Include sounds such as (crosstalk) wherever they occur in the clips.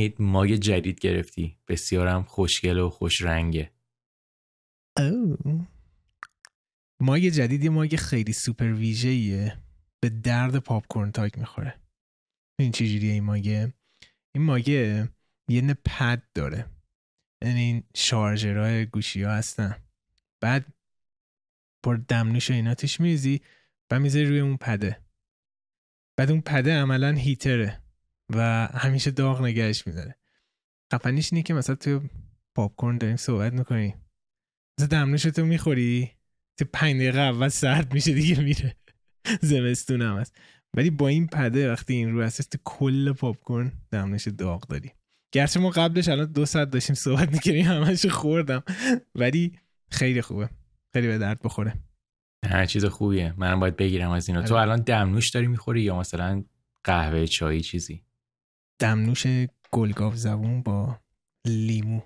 همین ماگ جدید گرفتی. بسیارم خوشگل و خوش رنگه اوه. ماگ جدید یه ماگ خیلی سوپر ویژه‌ایه. به درد پاپ کورن تاک می‌خوره. این چجوریه این ماگه این ماگه یه نه پد داره. یعنی این شارژرهای گوشی ها هستن. بعد پر دمنوش و اینا توش میریزی و می‌ذاری روی اون پده. بعد اون پده عملا هیتره. و همیشه داغ نگهش میداره. خفنیش اینه که مثلا تو پاپ کورن داریم صحبت می‌کنی مثلا دمنوش تو می‌خوری؟ تو پنج دقیقه اول سرد میشه دیگه میره. زمستون هم هست. ولی با این پده وقتی این رو هستش تو کل پاپ کورن دمنوش داغ داری. گرچه ما قبلش الان دو ساعت داشتیم صحبت می‌کنیم همش خوردم. ولی خیلی خوبه. خیلی به درد بخوره. هر چیز خوبیه. من باید بگیرم از اینا تو آره. الان دمنوش داری می‌خوری یا مثلا قهوه چایی چیزی؟ دمنوش گل گاو زبون با لیمو.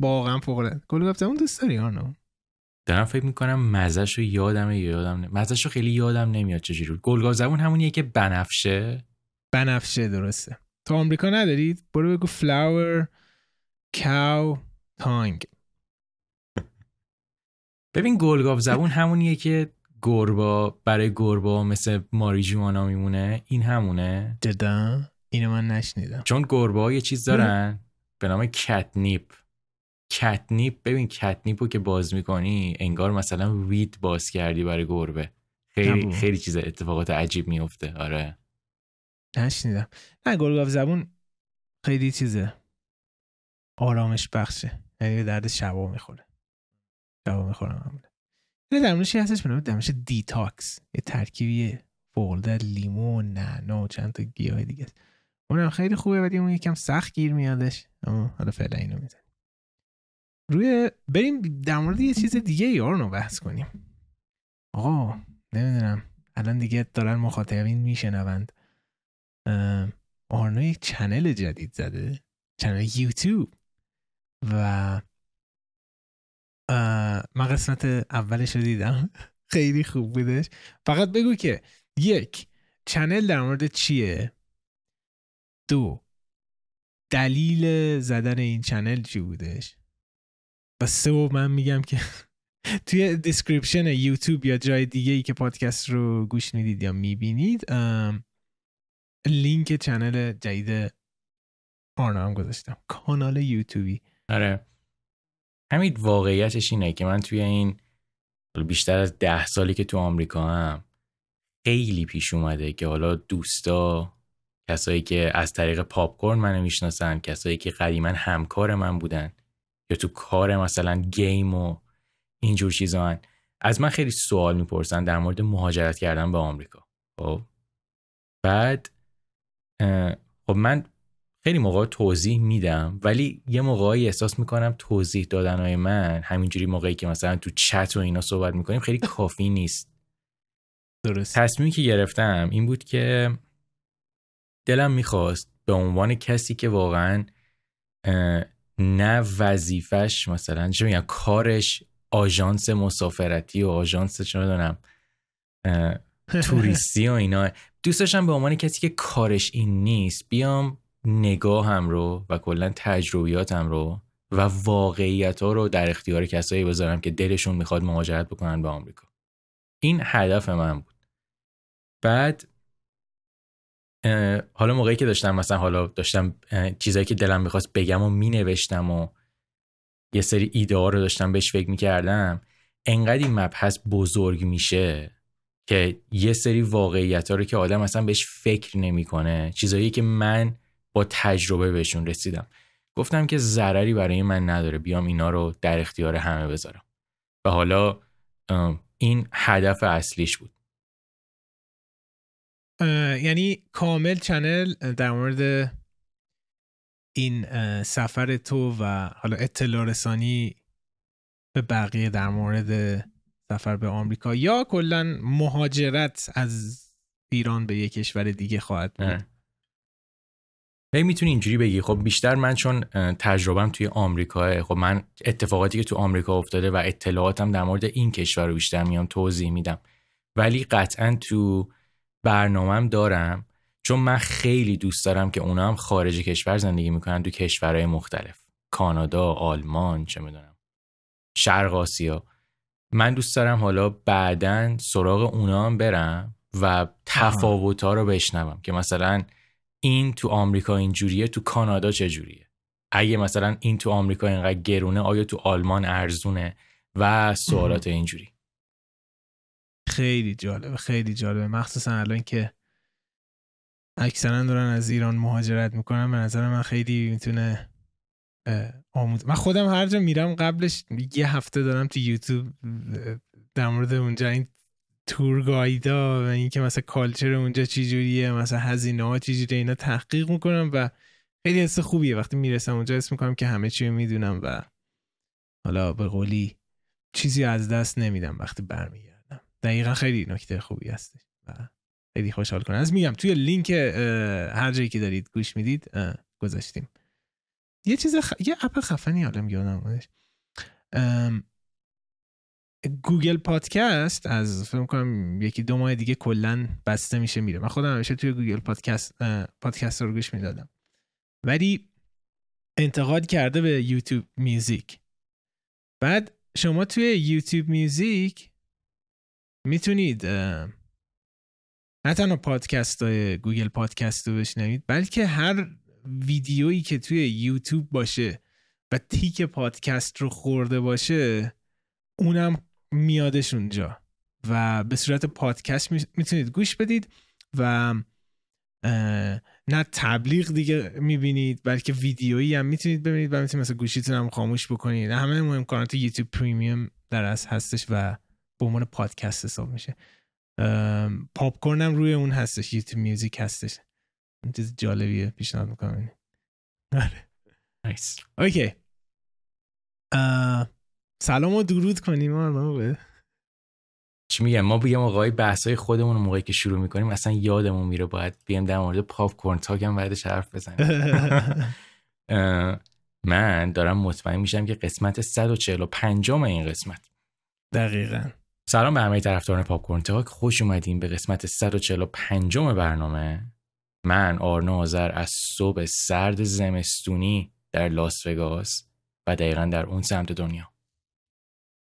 واقعا فوق العاده. گل گاو زبون دوست داری آرنا دارم فکر می‌کنم مزهش رو یادم نه مزهش رو خیلی یادم نمیاد چجوری بود. گل گاو زبون همونیه که بنفشه. بنفشه درسته. تو آمریکا ندارید برو بگو flower cow tongue. (laughs) ببین گل گاو زبون همونیه که گربا برای گربا مثل ماریجوانا میمونه؟ این همونه. جدا اینو من نشنیدم. چون گربا یه چیز دارن به نام catnip. catnip ببین catnip رو که باز می‌کنی انگار مثلا weed باز کردی برای گربه. خیلی نبود. خیلی چیز اتفاقات عجیب میفته آره. نشنیدم. نه گل گاو زبون خیلی چیزه. آرامش بخشه. یعنی به درد شبا می‌خوره. شبا می‌خوره یه دمنوشی هستش؟ به نام دمنوش detox. یه ترکیبی فولده لیمو نعنا و چند تا گیاه دیگه است. اونم خیلی خوبه ولی اون یکم سخت گیر میادش. اما حالا فعلا اینو می‌زنیم. روی بریم در مورد یه چیز دیگه یار رو بحث کنیم. آقا نمی‌دونم. الان دیگه دارن مخاطبین میشنوند. آرنا یک channel جدید زده. channel یوتیوب. و من قسمت اولش رو دیدم. (laughs) خیلی خوب بودش. فقط بگو که یک channel در مورد چیه؟ و دلیل زدن این channel چی بودش؟ و سه و من میگم که (laughs) توی description یوتیوب یا جای دیگه ای که پادکست رو گوش می‌دید یا می‌بینید لینک channel جدید آرنا هم گذاشتم. کانال یوتیوبی. آره. همین واقعیتش اینه که من توی این بیشتر از ده سالی که تو آمریکا هم خیلی پیش اومده که حالا دوستا کسایی که از طریق Popcorn منو می‌شناسن کسایی که قدیما همکار من بودن یا تو کار مثلا گیم و اینجور چیزا هن. از من خیلی سوال می‌پرسن در مورد مهاجرت کردن به آمریکا خب بعد خب من خیلی موقع توضیح میدم ولی یه موقعی احساس می‌کنم توضیح دادنهای من همینجوری موقعی که مثلا تو چت و اینا صحبت می‌کنیم خیلی کافی نیست. درست. تصمیمی که گرفتم این بود که دلم می‌خواست به عنوان کسی که واقعا نه وظیفش مثلا چه میگم کارش آژانس مسافرتی و آژانس چه می‌دونم توریستی و اینا. دوست داشتم به عنوان کسی که کارش این نیست بیام نگاهم رو و کلا تجربیاتم رو و واقعیت ها رو در اختیار کسایی بذارم که دلشون می‌خواد مهاجرت بکنن به آمریکا. این هدف من بود. بعد حالا موقعی که داشتم مثلا حالا داشتم چیزایی که دلم می‌خواست بگم و مینوشتم و یه سری ایده ها رو داشتم بهش فکر می‌کردم انقدر این مبحث بزرگ میشه که یه سری واقعیت ها رو که آدم اصلا بهش فکر نمی‌کنه چیزایی که من با تجربه بهشون رسیدم. گفتم که ضرری برای من نداره بیام اینا رو در اختیار همه بذارم. و حالا این هدف اصلیش بود. یعنی کامل چنل در مورد این سفر تو و حالا اطلاع رسانی به بقیه در مورد سفر به آمریکا. یا کلا مهاجرت از ایران به یک کشور دیگه خواهد بود. هی می‌تونی اینجوری بگی؟ خب بیشتر من چون تجربم توی آمریکاه خب من اتفاقاتی که تو آمریکا افتاده و اطلاعاتم در مورد این کشور رو بیشتر میام توضیح میدم. ولی قطعا تو برنامهم دارم چون من خیلی دوست دارم که اونا هم خارج کشور زندگی می‌کنن تو کشورهای مختلف. کانادا آلمان چه می‌دونم. شرق آسیا. من دوست دارم حالا بعدا سراغ اونا هم برم و تفاوت ها رو بشنوم که مثلا این تو آمریکا اینجوریه تو کانادا چجوریه؟ اگه مثلا این تو آمریکا اینقدر گرونه آیا تو آلمان ارزونه؟ و سوالات اینجوری. خیلی جالبه خیلی جالبه. مخصوصا الان که اکثرا دارن از ایران مهاجرت می‌کنن به نظر من خیلی می‌تونه آموز من خودم هر جا میرم قبلش یه هفته دارم تو یوتیوب در مورد اونجا این تور گایدا و اینکه مثلا کالچر اونجا چی جوریه مثلا هزینه ها چی جوریه اینا تحقیق می‌کنم و خیلی حس خوبیه. وقتی می‌رسم اونجا اسم می‌کنم که همه چی می‌دونم و حالا به قولی چیزی از دست نمیدم وقتی برمیگردم. دقیقا خیلی نکته خوبی هستش و خیلی خوشحال کننده از میگم توی لینک هر جایی که دارید گوش می‌دید گذاشتیم. یه چیز خ... یه app خفنی حالا یادم Google Podcast از فکر کنم یکی دو ماه دیگه کلا بسته میشه میره. من خودم همیشه توی Google Podcast پادکست رو گوش می‌دادم. ولی انتقاد کرده به یوتیوب میوزیک. بعد شما توی یوتیوب میوزیک می‌تونید نه تنها پادکست های گوگل پادکست رو بشنوید بلکه هر ویدیویی که توی یوتیوب باشه و تیک پادکست رو خورده باشه اونم میادش اونجا. و به صورت پادکست می‌تونید گوش بدید و نه تبلیغ دیگه می‌بینید بلکه ویدیویی هم می‌تونید ببینید و می‌تونید مثلا گوشیتون هم خاموش بکنید. همه امکانات YouTube Premium در از هستش و به عنوان پادکست حساب میشه. پاپ هم روی اون هستش YouTube Music هستش. این چیز جالبیه پیشنهاد می‌کنم (laughs) آره. nice okay. سلام و درود کنیم آره چی میگم؟ ما بگم آقای بحثای خودمون موقعی که شروع می‌کنیم اصلا یادمون میره باید بیایم در مورد Popcorn Talk هم بعدش حرف بزنیم. (laughs) من دارم مطمئن میشم که قسمت 145 این قسمت. دقیقا. سلام به همه طرفداران Popcorn Talk. خوش اومدین به قسمت 145 برنامه. من آرنا آذر از صبح سرد زمستونی در لاس وگاس و دقیقا در اون سمت دنیا.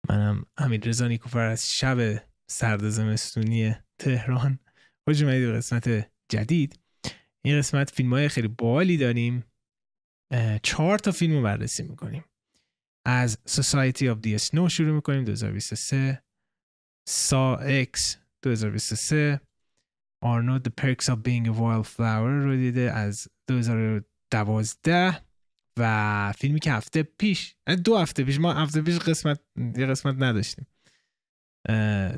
منم امید رضا نیکوفر از شب سرد زمستونی تهران. خوش اومدید به قسمت جدید. این قسمت فیلم های خیلی بالی داریم. چهار تا فیلم رو بررسی می‌کنیم. از Society of the Snow شروع می‌کنیم 2023 سا اکس 2023 آرنو The Perks of Being a Wildflower رو دیده. از 2012 و فیلمی که هفته پیش دو هفته پیش ما هفته پیش قسمت یه قسمت نداشتیم.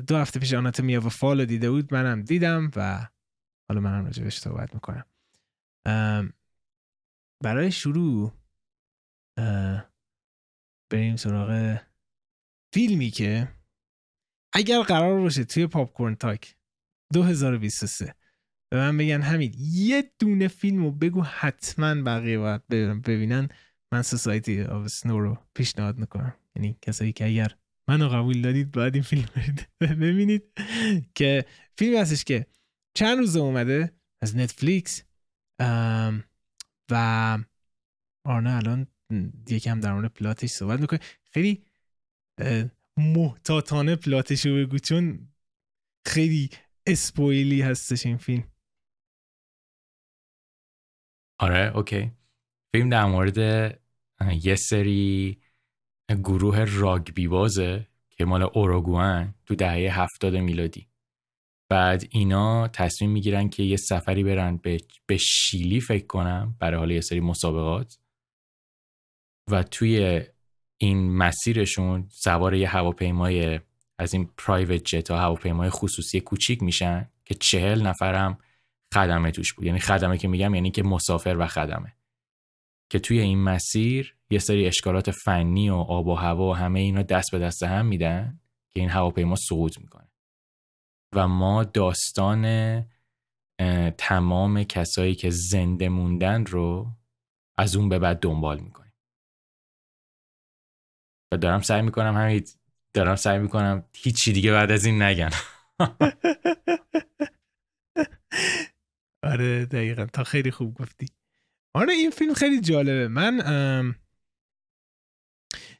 دو هفته پیش آناتومی و فال رو دیده بود منم دیدم و حالا منم راجبش صحبت می‌کنم. برای شروع بریم سراغ فیلمی که اگر قرار باشه توی پاپ کورن تاک 2023 به من بگن همین. یه دونه فیلم رو بگو حتما بقیه باید ببینن. من سوسایتی آف سنو رو پیشنهاد می‌کنم. یعنی کسایی که اگر منو قبول دارید باید این فیلم (laughs) ببینید. که فیلم هستش که چند روزه اومده از نتفلیکس و آرنه الان یکم در مورد پلاتش صحبت می‌کنه. خیلی محتاطانه پلاتش رو بگو چون خیلی اسپویلی هستش این فیلم. آره اوکی. فیلم در مورد یه سری گروه راگبی بازه که مال اوروگوان تو دهه هفتاد میلادی. بعد اینا تصمیم می‌گیرن که یه سفری برن به, به شیلی فکر کنم برای حال یه سری مسابقات. و توی این مسیرشون سوار یه هواپیمای از این پرایوت جت ها هواپیمای خصوصی کوچیک میشن که چهل نفرم خدمه توش بود. یعنی خدمه که میگم یعنی که مسافر و خدمه. که توی این مسیر یه سری اشکالات فنی و آب و هوا و همه اینا دست به دست هم میدن که این هواپیما سقوط می‌کنه. و ما داستان تمام کسایی که زنده موندن رو از اون به بعد دنبال می‌کنیم. و دارم سعی می‌کنم همین دارم سعی می‌کنم هیچی دیگه بعد از این نگن (laughs) آره دقیقا. تا خیلی خوب گفتی. آره این فیلم خیلی جالبه. من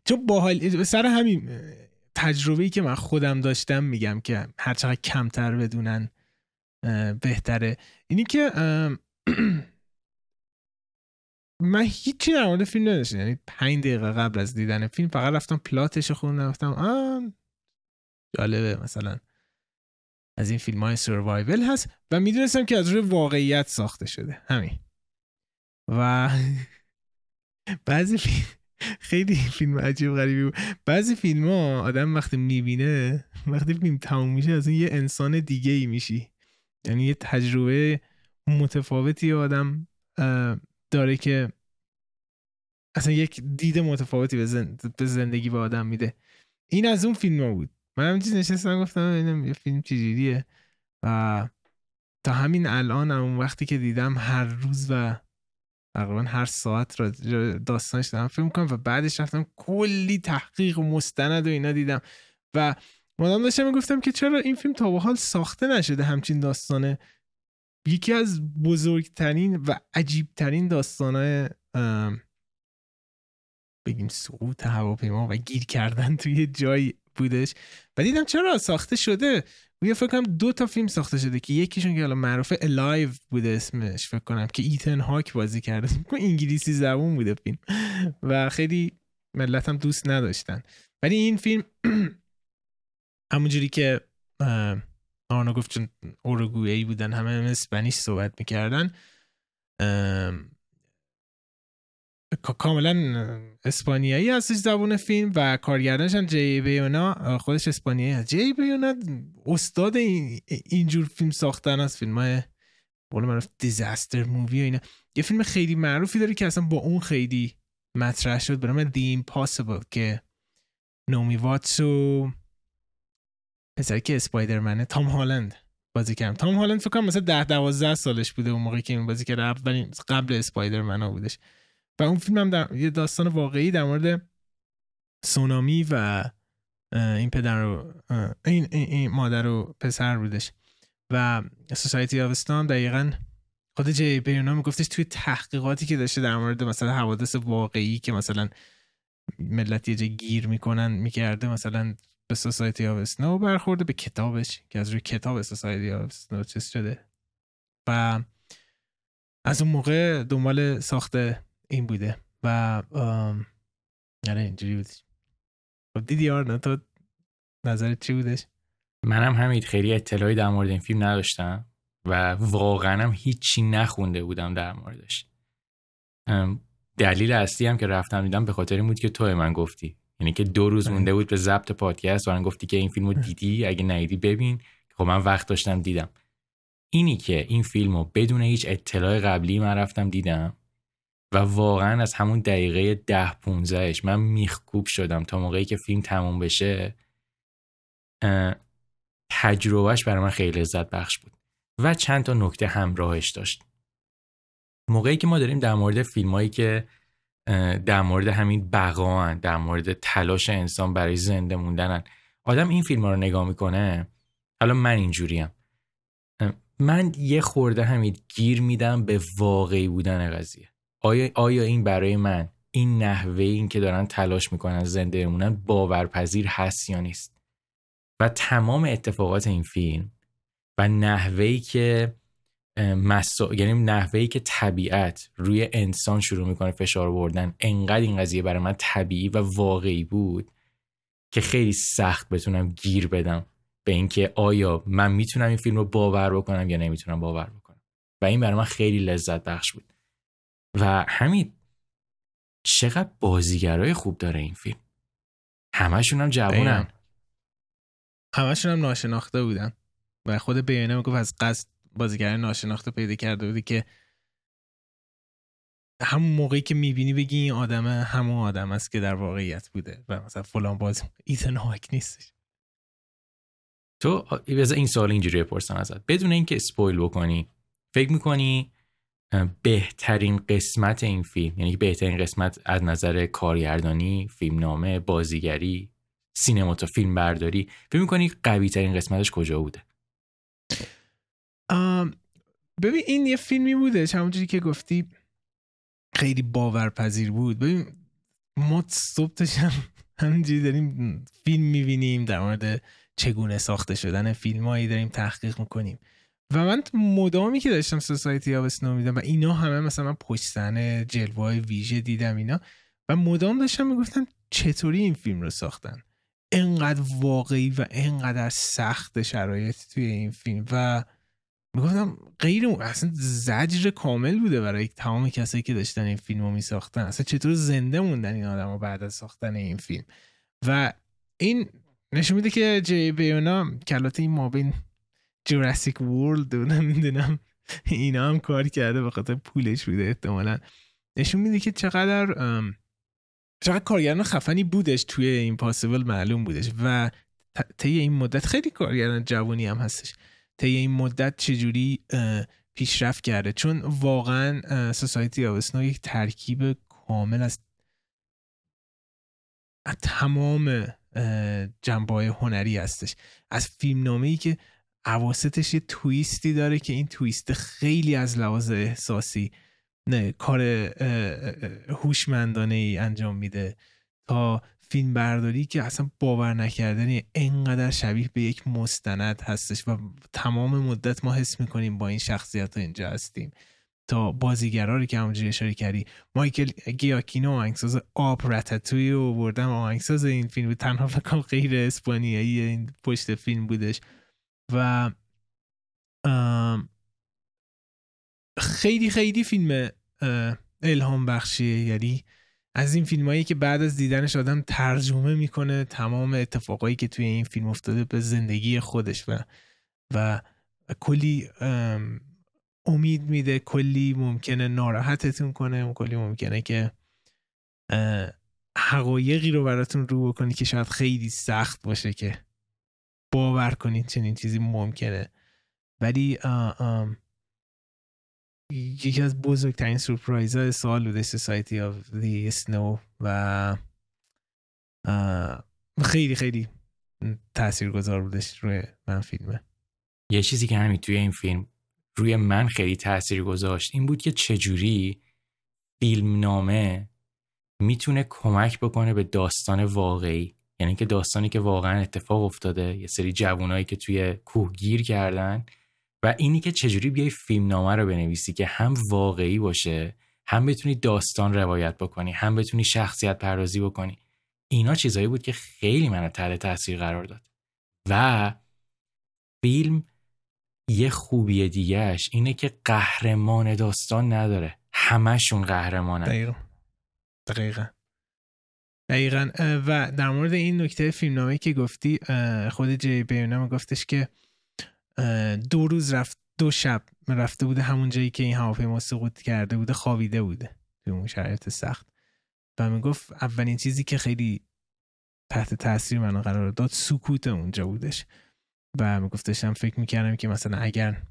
چون باحال سر همین تجربه‌ای که من خودم داشتم میگم که هر چقدر کمتر بدونن بهتره. اینی که (clears throat) من هیچی در مورد فیلم نداشتم. یعنی پنج دقیقه قبل از دیدن فیلم فقط رفتم پلاتش خوندم رفتم آه جالبه مثلا. از این فیلم های سروایول هست و می‌دونستم که از روی واقعیت ساخته شده. همین. و (laughs) بعضی فیلم خیلی فیلم عجیب غریبی بود. بعضی فیلم ها آدم وقتی می‌بینه وقتی فیلم تموم میشه از این یه انسان دیگه ای میشی. یعنی یه تجربه متفاوتی آدم داره که اصلا یک دید متفاوتی به, زندگی به آدم میده. این از اون فیلم ها بود. من همینجوری نشستم گفتم اینم یه فیلم چجوریه و تا همین الان اون وقتی که دیدم هر روز و تقریبا هر ساعت را داستانش دارم فیلم کنم و بعدش رفتم کلی تحقیق و مستند و اینا دیدم. و مدام داشتم می‌گفتم که چرا این فیلم تا به حال ساخته نشده همچین داستانه؟ یکی از بزرگترین و عجیبترین داستانه بگیم سقوط هواپیما و گیر کردن توی جای بودش. و دیدم چرا ساخته شده؟ یه فکر کنم دو تا فیلم ساخته شده که یکیشون که حالا معروفه Alive بوده اسمش فکر کنم که ایتن هاک بازی کرده. انگلیسی زبون بوده فیلم. و خیلی ملت هم دوست نداشتن. ولی این فیلم (clears throat) همونجوری که آنا گفت چون اوروگویی بودن همه اسپانیش صحبت می‌کردن. کاملا اسپانیایی هستش زبون فیلم و کارگردانش هم جی بیونا خودش اسپانیایی هست. جی بیونا استاد اینجور فیلم ساختن از فیلم های بقول معروف دیزاستر مووی و اینا. یه فیلم خیلی معروفی داره که اصلا با اون خیلی مطرح شد. به نام The Impossible که نومی واتس و پسری که اسپایدرمنه تام هالند بازی کردم تام هالند فکر کنم مثلا 10 12 سالش بوده اون موقعی که این بازی کرد. اولین قبل اسپایدرمن ها بودش. و اون فیلم هم در... یه داستان واقعی در مورد سونامی و این پدر و این, این, مادر و پسر بودش. و Society of دقیقا خود جی بایونا میگفتش توی تحقیقاتی که داشته در مورد مثلا حوادث واقعی که مثلا ملت یه گیر می‌کنن می‌کرده مثلا به Society of Snow برخورده به کتابش که از روی کتاب Society of Snow چیز شده. و از اون موقع دنبال ساخته این بوده و آره اینجوری بودش. خب دیدی نه تو نظرت چی بودش؟ منم همین خیلی اطلاعی در مورد این فیلم نداشتم و واقعا هم هیچی نخونده بودم در موردش. دلیل اصلی هم که رفتم دیدم به خاطر این بود که تو من گفتی. یعنی که دو روز مونده بود به ضبط پادکست و من گفتی که این فیلمو دیدی؟ اگه ندیدی ببین. خب من وقت داشتم دیدم. اینی که این فیلمو بدون هیچ اطلاع قبلی من رفتم دیدم. و واقعا از همون دقیقه ده پونزهش من میخکوب شدم تا موقعی که فیلم تموم بشه تجربهش برای من خیلی لذت بخش بود و چند تا نکته همراهش داشت. موقعی که ما داریم در مورد فیلمایی که در مورد همین بقا در مورد تلاش انسان برای زنده موندنن آدم این فیلم ها رو نگاه می‌کنه حالا من اینجوریم. من یه خورده همین گیر میدم به واقعی بودن قضیه. آیا, آیا این برای من این نحوه این که دارن تلاش می‌کنن زنده بمونن باورپذیر هست یا نیست؟ و تمام اتفاقات این فیلم و نحوهی که مسا... یعنی نحوهی که طبیعت روی انسان شروع می‌کنه فشار بردن انقدر این قضیه برای من طبیعی و واقعی بود که خیلی سخت بتونم گیر بدم به اینکه آیا من می‌تونم این فیلم رو باور بکنم یا نمی‌تونم باور بکنم. و این برای من خیلی لذت بخش بود. و همین چقدر بازیگرای خوب داره این فیلم. همشون هم جوونن. همشون هم ناشناخته بودن. و خود بیانه می‌گفت از قصد بازیگر ناشناخته پیدا کرده بودی که همون موقعی که می‌بینی بگی این آدم همون آدم است که در واقعیت بوده و مثلا فلان باز ایتن هاک نیستش. تو این سوال اینجوری بپرسم ازت. بدون اینکه اسپویل بکنی فکر می‌کنی بهترین قسمت این فیلم یعنی بهترین قسمت از نظر کارگردانی فیلمنامه بازیگری سینماتو فیلم برداری فکر می‌کنی قوی ترین قسمتش کجا بوده؟ ببین این یه فیلمی بوده همونجوری که گفتی خیلی باورپذیر بود. ببین ما صبح هم همینجوری داریم فیلم می‌بینیم در مورد چگونه ساخته شدن فیلم هایی داریم تحقیق می‌کنیم. و من مدامی که داشتم سوسایتی اسنو میدم و اینا همه مثلا من پشت صحنه جلوه ویژه دیدم اینا و مدام داشتم می‌گفتم چطوری این فیلم رو ساختن؟ انقدر واقعی و انقدر سخت شرایط توی این فیلم و می‌گفتم غیر اصلا زجر کامل بوده برای تمام کسایی که داشتن این فیلم رو میساختن. اصلا چطور زنده موندن این آدم بعد از ساختن این فیلم؟ و این نشون میده که جی بیونا کلات این مابین جوراسیک ورلد و نمی‌دونم اینا هم کار کرده به خاطر پولش بوده احتمالا. نشون میده که چقدر چقدر کارگران خفنی بودش توی این پاسیبل معلوم بودش و طی این مدت خیلی کارگران جوانی هم هستش. طی این مدت چجوری پیشرفت کرده؟ چون واقعا سوسایتی آوسنا یک ترکیب کامل از تمام جنبه هنری هستش. از فیلم ای که عواستش یه تویستی داره که این تویست خیلی از لحاظ احساسی نه کار هوشمندانه ای انجام میده. تا فیلم برداری که اصلا باور نکردنی انقدر شبیه به یک مستند هستش و تمام مدت ما حس می‌کنیم با این شخصیت ها اینجا هستیم. تا بازیگرا که همونجوری اشاره کردی مایکل گیاکینو آهنگساز آب رتتوی و بردم آهنگساز این فیلم تنها فکرم غیر اسپانیایی این پشت فیلم بودش. و خیلی خیلی فیلم الهام بخشیه. یعنی از این فیلم هایی که بعد از دیدنش آدم ترجمه می‌کنه تمام اتفاقایی که توی این فیلم افتاده به زندگی خودش و و کلی امید میده. کلی ممکنه ناراحتتون کنه. کلی ممکنه که حقایقی رو براتون رو بکنی که شاید خیلی سخت باشه که باور کنید چنین چیزی ممکنه. ولی یکی از بزرگترین سورپرایز های سال بوده سوسایتی آف دی سنو و خیلی خیلی تأثیر گذار بودش روی من فیلمه. یه چیزی که همین توی این فیلم روی من خیلی تاثیر گذاشت این بود که چجوری فیلم نامه می‌تونه کمک بکنه به داستان واقعی. یعنی که داستانی که واقعا اتفاق افتاده یه سری جوانایی که توی کوه گیر کردن و اینی که چجوری بیای فیلم نامه رو بنویسی که هم واقعی باشه هم بتونی داستان روایت بکنی هم بتونی شخصیت پردازی بکنی. اینا چیزایی بود که خیلی منو تحت تاثیر قرار داد. و فیلم یه خوبی دیگهش اینه که قهرمان داستان نداره. همشون قهرمانن. دقیقا. دقیقا. دقیقا. و در مورد این نکته فیلمنامه که گفتی خود جی بیونم گفتش که دو روز رفت دو شب رفته بوده همون جایی که این هواپیما سقوط کرده بوده خوابیده بوده توی اون شرایط سخت. و می‌گفت اولین چیزی که خیلی تحت تاثیر منو قرار داد سکوت اونجا بودش. و میگفتشم فکر می‌کردم که مثلا اگر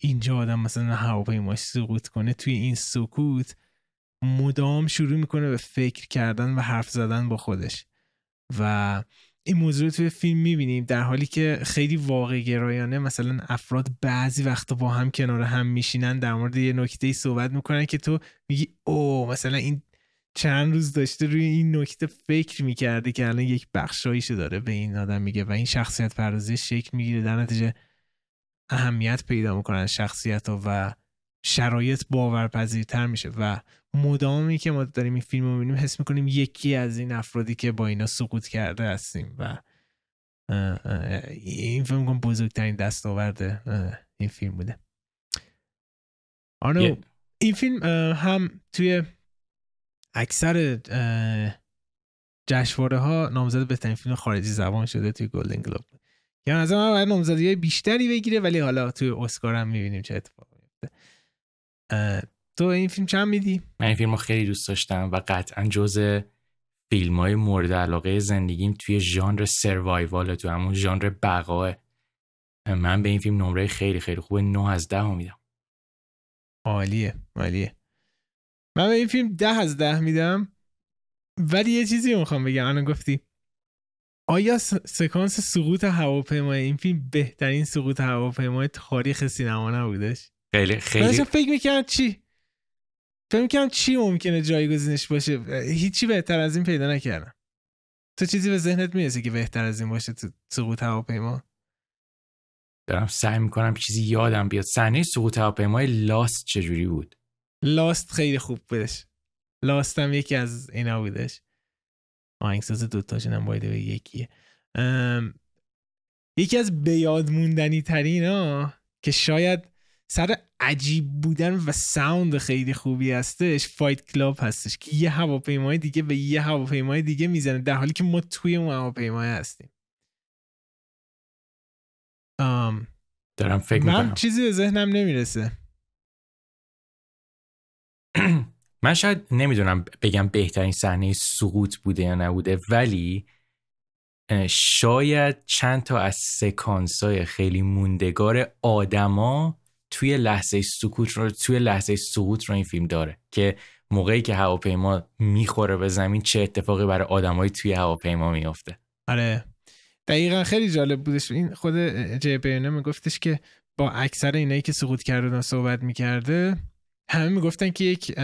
اینجا آدم مثلا هواپیماش سقوط کنه توی این سکوت مدام شروع می‌کنه به فکر کردن و حرف زدن با خودش. و این موضوع رو توی فیلم می‌بینیم در حالی که خیلی واقع گرایانه مثلا افراد بعضی وقتا با هم کنار هم میشینن در مورد یه نکته ای صحبت می‌کنن که تو میگی او مثلا این چند روز داشته روی این نکته فکر می‌کرده که الان یک بخشایشو داره به این آدم میگه و این شخصیت پردازی شکل می‌گیره. در نتیجه اهمیت پیدا می‌کنن شخصیت ها و شرایط باورپذیرتر میشه و مدامی که ما داریم این فیلم رو می‌بینیم حس می‌کنیم یکی از این افرادی که با اینا سقوط کرده هستیم و این فیلم کنم بزرگترین دستاورد این فیلم بوده. آنو این فیلم هم توی اکثر جشنواره ها نامزد بهترین فیلم خارجی زبان شده توی گلدن گلوب. که از من باید نامزدی بیشتری بگیره ولی حالا توی اسکار هم می‌بینیم چه اتفاقی میفته تو این فیلم چند میدی؟ من این فیلم رو خیلی دوست داشتم و قطعا جز فیلم های مورد علاقه زندگیم توی ژانر سروایوال تو همون ژانر بقاه من به این فیلم نمره خیلی خیلی خوبه 9 از 10 میدم. عالیه عالیه. من به این فیلم ده از ده میدم ولی یه چیزی می‌خوام بگم. الان گفتی. آیا سکانس سقوط هواپیمای این فیلم بهترین سقوط هواپیمای تاریخ سینما نبودش؟ خیلی خیلی. فکر می‌کردم چی؟ فکر می‌کردم چی ممکنه جایگزینش باشه؟ هیچی بهتر از این پیدا نکردم. تو چیزی به ذهنت می‌رسه که بهتر از این باشه تو سقوط هواپیما؟ دارم سعی می‌کنم چیزی یادم بیاد. صحنه سقوط هواپیمای لاست چجوری بود؟ لاست خیلی خوب بودش. لاست هم یکی از اینا بودش. آهنگساز دوتاشون هم باید به یکیه. یکی از بیاد موندنی ترین ها که شاید سر عجیب بودن و sound خیلی خوبی هستش Fight Club هستش که یه هواپیمای دیگه به یه هواپیمای دیگه می‌زنه در حالی که ما توی اون هواپیمای هستیم. دارم فکر من چیزی به ذهنم نمی‌رسه. (clears throat) من شاید نمی‌دونم بگم بهترین صحنه سقوط بوده یا نبوده ولی شاید چند تا از سکانس های خیلی موندگار آدما توی لحظه سکوت رو توی لحظه سقوط رو این فیلم داره که موقعی که هواپیما می‌خوره به زمین چه اتفاقی برای آدمای توی هواپیما میافته. آره. دقیقا خیلی جالب بودش. این خود جی بیرنه میگفتش که با اکثر اینایی که سقوط کردن صحبت می‌کرده همه می‌گفتن که یک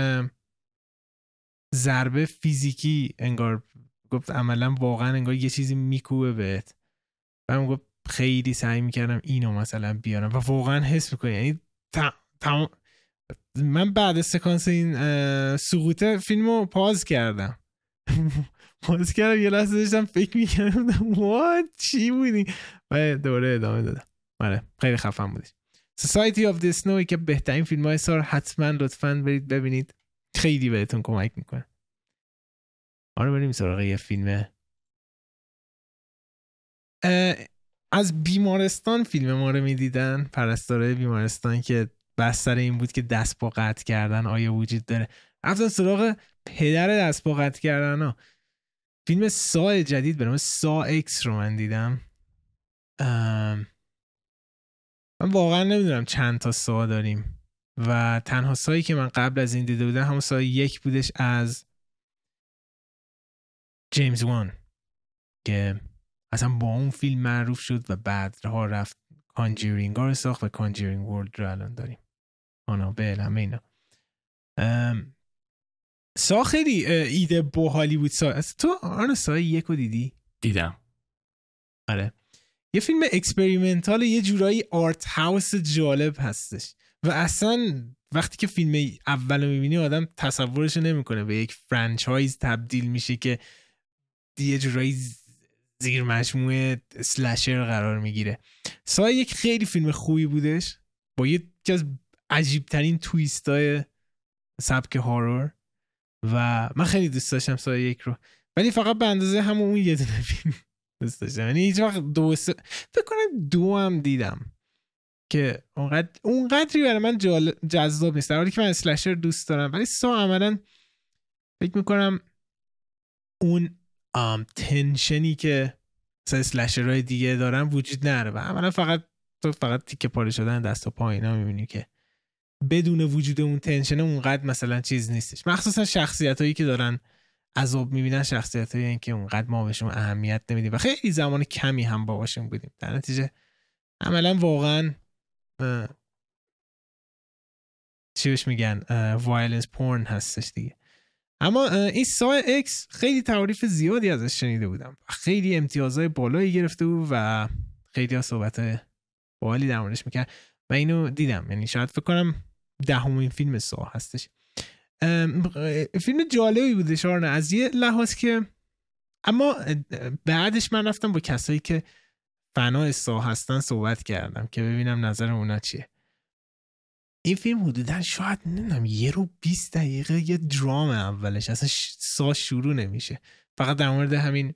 ضربه فیزیکی انگار گفت عملا واقعا انگار یه چیزی میکوبه بهت. و گفت خیلی سعی می‌کردم اینو مثلا بیارم و واقعا حس می‌کنی. یعنی تمام من بعد سکانس این سقوط فیلم رو پاز کردم. (laughs) پاز کردم یه لحظه داشتم فکر می‌کردم وات چی بودی؟ و دوره ادامه دادم. آره خیلی خفن بودی Society of the Snow که بهترین فیلم های سال. حتما لطفا برید ببینید. خیلی بهتون کمک می‌کنه. آره بریم سراغ یه فیلمه از بیمارستان فیلم ما رو می‌دیدن. پرستاره بیمارستان که بستر این بود که دست با قطع کردن آیا وجود داره. رفتن سراغ پدر دست با قطع کردن ها. فیلم سا جدید به سا اکس رو من دیدم. من واقعا نمی‌دونم چند تا سا داریم. و تنها Saw یی که من قبل از این دیده بودم همون Saw ی یک بودش از جیمز وان که اصلا با اون فیلم معروف شد و بعد ها رفت Conjuring رو ساخت و Conjuring World رو الان داریم. آنابل همه اینا. Saw خیلی ایده باحالی بود Saw تو آن Saw یک رو دیدی؟ دیدم. آره. یه فیلم experimental یه جورایی art house جالب هستش. و اصلا وقتی که فیلم اول رو می‌بینی آدم تصورش نمی‌کنه. به یک فرانچایز تبدیل میشه که یه جورایی زیر مجموعه سلشر قرار می‌گیره. سایه یک خیلی فیلم خوبی بودش. با یکی از عجیبترین تویست های سبک هارور و من خیلی دوست داشتم سایه یک رو. ولی فقط به اندازه همون اون یه دونه فیلم (laughs) دوست داشتم. یعنی هیچ وقت دو س... فکر کنم دو هم دیدم. که اونقدر اونقدری برای من. جذاب نیست. در حالی که من اسلشر دوست دارم. ولی سا عملا فکر می‌کنم اون تنشنی که های دیگه دارن وجود نره و عملا فقط تو فقط تیکه پاره شدن دست و پایینا می‌بینی که بدون وجود اون تنشن اونقدر مثلا چیز نیستش. مخصوصا شخصیت هایی که دارن عذاب می‌بینن شخصیت هایی که اونقدر ما بهشون اهمیت نمیدیم و خیلی زمان کمی هم باشون بودیم. در نتیجه عملا واقعا چی بهش میگن violence porn هستش دیگه. اما این سای اکس خیلی تعریف زیادی ازش شنیده بودم. خیلی امتیازهای بالایی گرفته بود و خیلی ها صحبت بالی در موردش می‌کرد و اینو دیدم. یعنی شاید فکر کنم دهمین فیلم Saw هستش. فیلم جالبی بوده شارنه از یه لحاظ که اما بعدش من رفتم با کسایی که فنا سا هستن صحبت کردم که ببینم نظر اونا چیه. این فیلم حدودا شاید نمی‌دونم یه رو 20 دقیقه یه درام اولش اصلا سا شروع نمیشه. فقط در مورد همین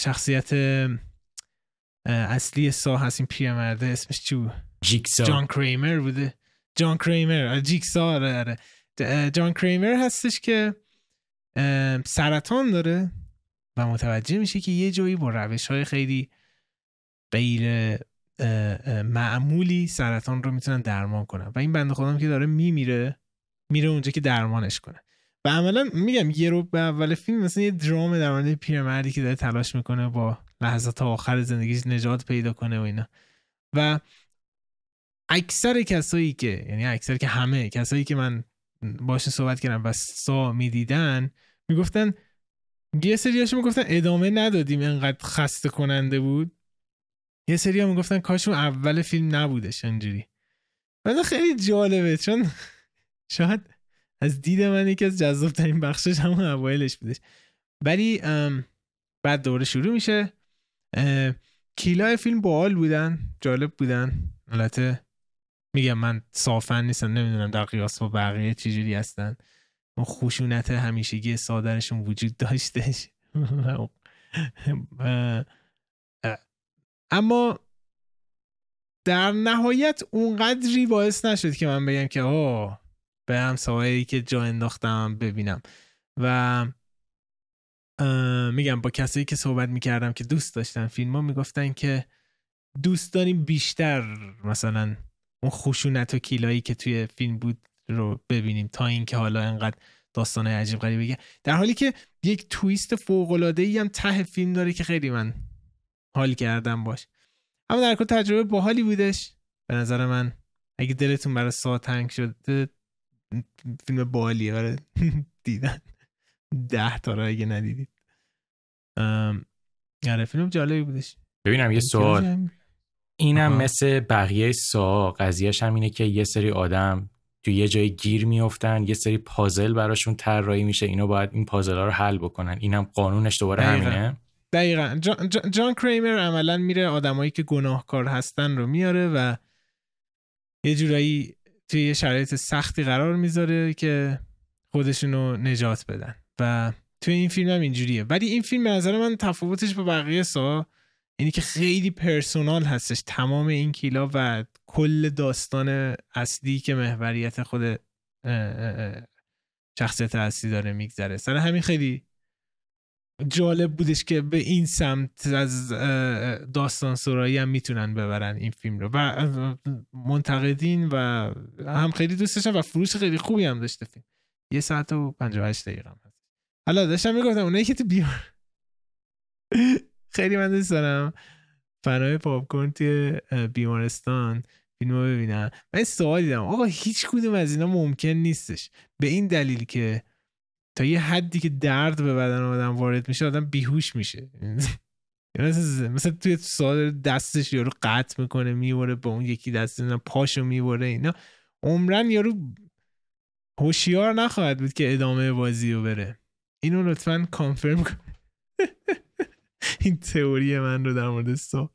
شخصیت اصلی سا هست این پیرمرده اسمش چی جیکسا. جان کریمر بوده. جان کریمر جیکسا آره آره. جان کریمر هستش که سرطان داره و متوجه میشه که یه جایی با روش های خیلی غیر معمولی سرطان رو می‌تونن درمان کنن. و این بنده خودم که داره میمیره میره اونجا که درمانش کنه. و عملا میگم یه رو به اول فیلم مثلا یه درام در مورد پیرمردی که داره تلاش می‌کنه با لحظات آخر زندگیش نجات پیدا کنه و اینا. و اکثر کسایی که یعنی اکثر که همه کسایی که من باش صحبت کردم و سا می‌دیدن می‌گفتن یه سریاشو می‌گفتن ادامه ندادیم انقدر خسته کننده بود. یه سری ها می‌گفتن کاش اون اول فیلم نبودش اینجوری. و خیلی جالبه چون شاید از دید من یکی از جذاب ترین بخشش همون اوایلش بودش. ولی بعد دوره شروع میشه. کیلای فیلم باحال بودن جالب بودن. البته میگم من صافن نیستم نمی‌دونم در قیاس با بقیه چجوری هستن. اون خشونت همیشگی سادرشون وجود داشتش. (laughs) اما در نهایت اونقدری باعث نشد که من بگم که آه به همسایه‌ای که جا انداختم ببینم. و میگم با کسایی که صحبت می‌کردم که دوست داشتن فیلم ها می‌گفتن که دوست داریم بیشتر مثلا اون خشونت و کیلایی که توی فیلم بود رو ببینیم تا اینکه حالا انقدر داستان عجیب غریبه در حالی که یک تویست فوق العاده ای هم ته فیلم داره که خیلی من حال کردم باش. اما در کل تجربه باحالی بودش. به نظر من اگه دلتون برای سا تنگ شده فیلم باحالیه. برای (laughs) دیدن. ده تا رو اگه ندیدید. آره فیلم جالبی بودش. ببینم یه سوال. اینم مثل بقیه سا قضیهش هم اینه که یه سری آدم تو یه جای گیر میفتن یه سری پازل براشون طراحی میشه. اینو باید این پازل ها رو حل بکنن. اینم قانونش دوباره همینه. دقیقا. جان, جان کریمر عملا میره آدمایی که گناهکار هستن رو میاره و یه جورایی توی یه شرایط سختی قرار می‌ذاره که خودشونو نجات بدن. و توی این فیلم هم اینجوریه. ولی این فیلم به نظر من تفاوتش با بقیه سا اینی که خیلی پرسونال هستش. تمام این کیلا و کل داستان اصلی که محوریت خود شخصیت اصلی داره میگذره. سر همین خیلی جالب بودش که به این سمت از داستان سرایی هم می‌تونن ببرن این فیلم رو. و منتقدین و هم خیلی دوست داشتن و فروش خیلی خوبی هم داشته فیلم. یه ساعت و 58 دقیقه هم هست. حالا داشتم می‌گفتم اونایی که تو بیار (laughs) خیلی من دوست دارم. فنای پاپکورن توی بیمارستان فیلم رو ببینم. من سوال دیدم. آقا هیچ کدوم از اینا ممکن نیستش. به این دلیل که تا یه حدی که درد به بدن آدم وارد میشه آدم بیهوش میشه. (laughs) مثلا مثلا توی سال دستش یارو قطع می‌کنه می‌بره با اون یکی دست پاشو می‌بره اینا. عمراً یارو هوشیار نخواهد بود که ادامه بازی رو بره. اینو لطفا confirm کن. (laughs) (laughs) این تئوری من رو در مورد Saw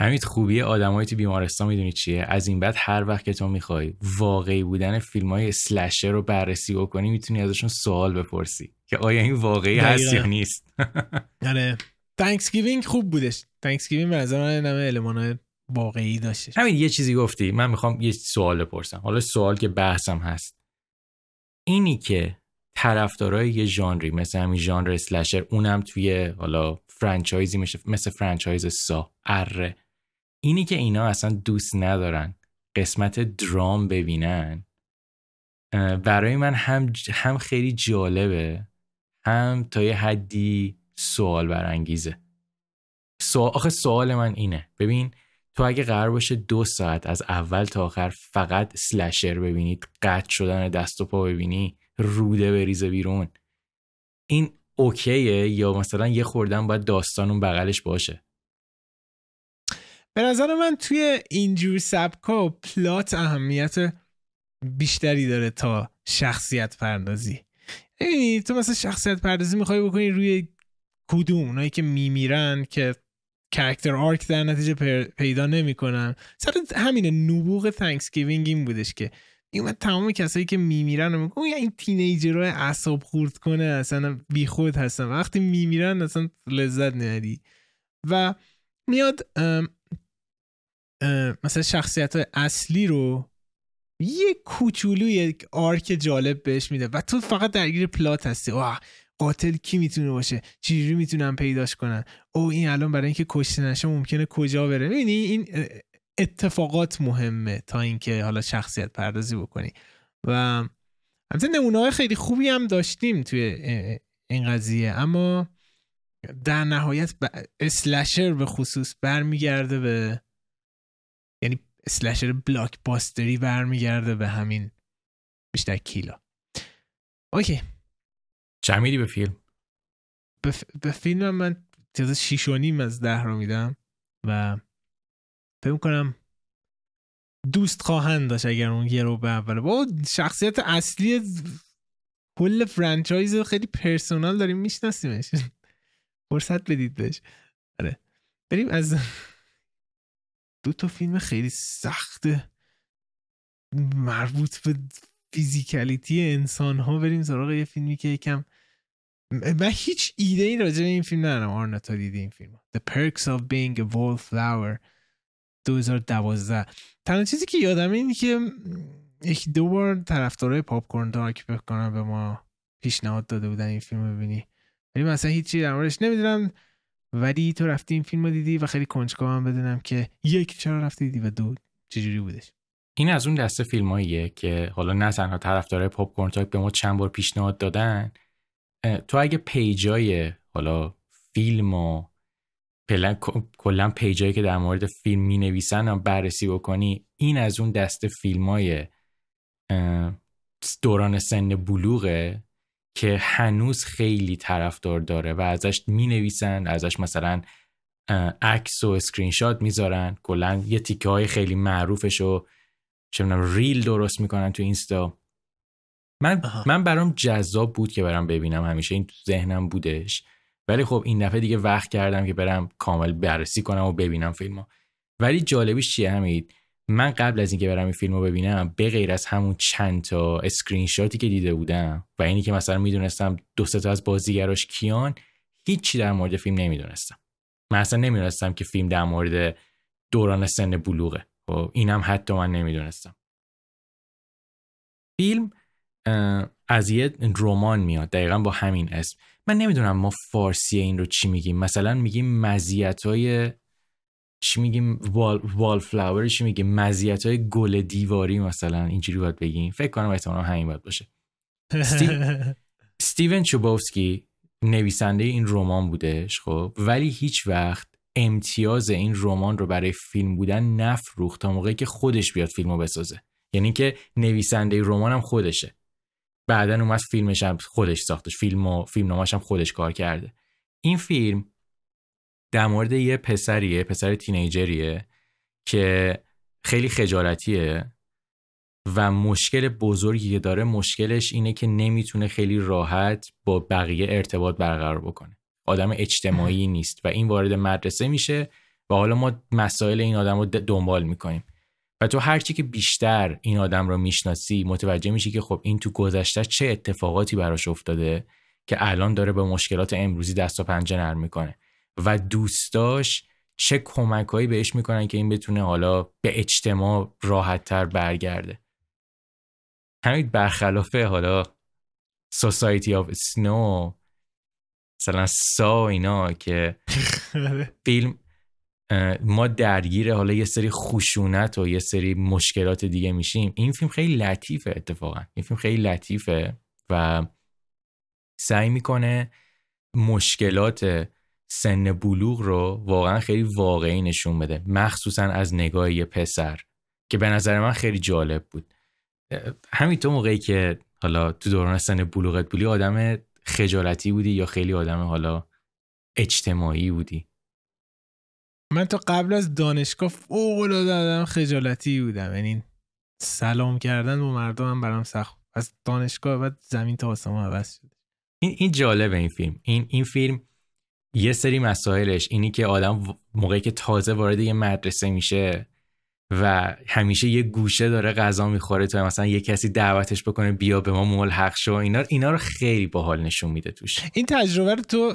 همین خوبی؟ آدمای تو بیمارستان می‌دونی چیه؟ از این بعد هر وقت که تو می‌خوای واقعی بودن فیلم های slasher رو بررسی بکنی می‌تونی ازشون سوال بپرسی که آیا این واقعی هست یا نیست؟ (laughs) آره. Thanksgiving خوب بودش. Thanksgiving به نظر من های واقعی داشتش. همین یه چیزی گفتی. من می‌خوام یه سوال بپرسم. حالا سوال که بحثم هست. اینی که طرفدارای یه ژانری مثل همین ژانر اسلشر اونم توی حالا فرانچایزی مثل فرانچایز سا اره اینی که اینا اصلا دوست ندارن قسمت درام ببینن برای من هم هم خیلی جالبه هم تا یه حدی سوال برانگیزه. سوال آخه سوال من اینه. ببین تو اگه قرار باشه دو ساعت از اول تا آخر فقط سلشر ببینید قطع شدن دست و پا ببینی روده بریزه بیرون. این اوکیه یا مثلا یه خوردن باید داستان اون بغلش باشه؟ به نظر من توی اینجور سبکا پلات اهمیت بیشتری داره تا شخصیت پردازی. یعنی تو مثلا شخصیت پردازی می‌خوای بکنی روی کدوم؟ اونایی که میمیرن که character arc در نتیجه پیدا نمی‌کنن. سر همین نبوغ Thanksgiving این بودش که این تمام کسایی که میمیرن و میگن این teenager های اعصاب خورد کنه اصلا بیخود هستن. وقتی میمیرن اصلا لذت ندی. و میاد مثلا شخصیت اصلی رو یه کوچولو یک arc جالب بهش میده و تو فقط درگیر plot هستی. واه قاتل کی می‌تونه باشه؟ چجوری می‌تونن پیداش کنن؟ او این الان برای اینکه کشته نشه ممکنه کجا بره؟ این اتفاقات مهمه تا اینکه حالا شخصیت پردازی بکنی. و البته نمونه خیلی خوبی هم داشتیم توی این قضیه. اما در نهایت اسلشر به خصوص برمیگرده به یعنی اسلشر بلاک باستری برمیگرده به همین بیشتر kill ا. Okay. چند میدی به فیلم؟ به, ف... به فیلم من تعداد شیش و نیم از ده رو میدم و فکر کنم دوست خواهند داشت اگر اون یه ربع اوله با شخصیت اصلی کل franchise خیلی personal داریم میشناسیمش. (laughs) فرصت بدید بهش. آره. بریم از (laughs) دو تا فیلم خیلی سخت مربوط به فیزیکالیتی انسان ها بریم سراغ یه فیلمی که یکم من هیچ ایده ای راجع به این فیلم ندارم. آرنا تا دیدی این فیلم The Perks of Being a Wallflower. 2012 تنها چیزی که یادم اینه که یک دو بار طرفدارای پاپ کورن تارک بکنم به ما پیشنهاد داده بودن این فیلم ببینی. ولی مثلا هیچی در موردش نمی‌دونم ولی تو رفتی این فیلم رو دیدی و خیلی کنجکاو هم بدونم که یک چرا رفتی دیدی و دو چجوری بودش؟ این از اون دسته فیلماییه که حالا نه تنها طرفدارای پاپ کورن تاک به ما چند بار پیشنهاد دادن تو اگه پیجای حالا فیلم و کلا پیجایی که در مورد فیلم می نویسن هم بررسی بکنی این از اون دسته فیلم های دوران سن بلوغه که هنوز خیلی طرفدار داره و ازش می نویسن ازش مثلا عکس و اسکرین شات می‌ذارن. کلا یه تیکه های خیلی معروفش و چه reel درست می‌کنن تو اینستا. من من برام جذاب بود که برام ببینم همیشه این تو ذهنم بودش. ولی خب این دفعه دیگه وقت کردم که برم کامل بررسی کنم و ببینم فیلمو. ولی جالبیش چیه حمید من قبل از اینکه برم این فیلم رو ببینم به غیر از همون چند تا اسکرین شاتی که دیده بودم و اینی که مثلا می‌دونستم دو تا از بازیگراش کیان هیچی در مورد فیلم نمی‌دونستم. من اصلا نمی‌دونستم که فیلم در مورد دوران سن بلوغه. خب، اینم حتی من نمی‌دونستم. فیلم از یه رمان میاد. دقیقا با همین اسم. من نمی‌دونم ما فارسی این رو چی میگیم. مثلا میگیم مزیت های چی میگیم؟ وال, وال فلاور چی میگیم؟ مزیت های گل دیواری مثلا اینجوری باید بگیم. فکر کنم احتمالا همین باید باشه. (laughs) ستیون چوبوفسکی نویسنده این رمان بودش خب. ولی هیچ وقت امتیاز این رمان رو برای فیلم بودن نفروخت تا موقعی که خودش بیاد فیلمو بسازه. یعنی که نویسنده رمان هم خودشه. بعدا اومد فیلمش هم خودش ساختش. فیلم و فیلم هم خودش کار کرده. این فیلم در مورد یه پسریه پسر تینیجریه که خیلی خجالتیه و مشکل بزرگی که داره مشکلش اینه که نمی‌تونه خیلی راحت با بقیه ارتباط برقرار بکنه. آدم اجتماعی نیست و این وارد مدرسه میشه و حالا ما مسائل این آدم رو دنبال می‌کنیم. و تو هرچی که بیشتر این آدم رو می‌شناسی متوجه میشی که خب این تو گذشته چه اتفاقاتی براش افتاده که الان داره به مشکلات امروزی دست و پنجه نرم می‌کنه. و دوستاش چه کمکهایی بهش می‌کنن که این بتونه حالا به اجتماع راحت تر برگرده. همین برخلاف حالا سوسایتی آف سنو مثلا سا اینا که (laughs) فیلم ما درگیر حالا یه سری خشونت و یه سری مشکلات دیگه میشیم. این فیلم خیلی لطیفه اتفاقا. این فیلم خیلی لطیفه و سعی می‌کنه مشکلات سن بلوغ رو واقعا خیلی واقعی نشون بده. مخصوصا از نگاه یه پسر که به نظر من خیلی جالب بود. همینطور موقعی که حالا تو دوران سن بلوغت بودی آدم خجالتی بودی یا خیلی آدم حالا اجتماعی بودی؟ من تا قبل از دانشگاه فوق العاده آدم خجالتی بودم. یعنی سلام کردن با مردم هم برام سخت از دانشگاه بعد زمین تا آسمون عوض شد. این این جالبه این فیلم. این این فیلم یه سری مسائلش اینی که آدم موقعی که تازه وارد یه مدرسه میشه و همیشه یه گوشه داره غذا می‌خوره تا مثلا یه کسی دعوتش بکنه بیا به ما ملحق شو. اینا اینا رو خیلی باحال نشون میده توش. این تجربه رو تو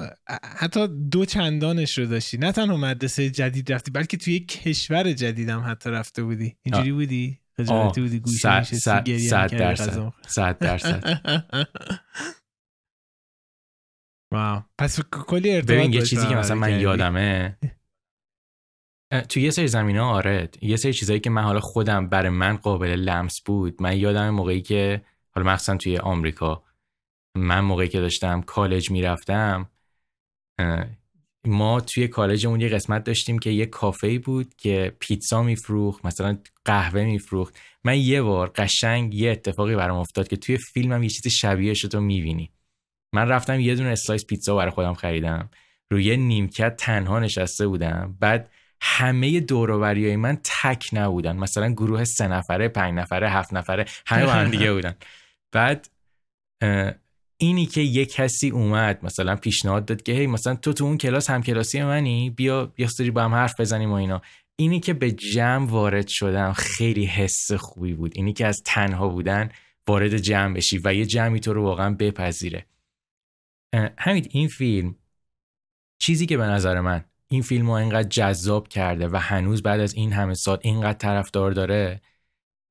حتی دو چندانش رو داشتی. نه تنها مدرسه جدید رفتی بلکه توی کشور جدیدم حتی رفته بودی. اینجوری بودی؟ خجالتی بودی؟ گوشه صد درصد. صد درصد. (laughs) واو. پس کلی ارتباط ببین یه چیزی که مثلا من یادمه (laughs) تو یه سری زمین ها آره. یه سری چیزایی که من حالا خودم برای من قابل لمس بود. من یادم موقعی که حالا مخصوصا توی آمریکا من موقعی که داشتم کالج می‌رفتم ما توی کالجمون یه قسمت داشتیم که یه کافه بود که پیتزا میفروخت مثلا قهوه میفروخت. من یه بار قشنگ یه اتفاقی برام افتاد که توی فیلمم یه چیز شبیه شد می‌بینی. من رفتم یه دونه slice پیتزا برای خودم خریدم. روی نیمکت تنها نشسته بودم. بعد همه دوروبریای من تک نبودن. مثلا گروه سه نفره پنج نفره هفت نفره همه با هم دیگه بودن. بعد اینی که یه کسی اومد مثلا پیشنهاد داد که hey مثلا تو تو اون کلاس هم کلاسی منی بیا یه سری با هم حرف بزنیم و اینا. اینی که به جمع وارد شدم خیلی حس خوبی بود. اینی که از تنها بودن وارد جمع بشی و یه جمعی تو رو واقعا بپذیره. همین این فیلم چیزی که به نظر من این فیلم رو اینقدر جذاب کرده و هنوز بعد از این همه سال اینقدر طرفدار داره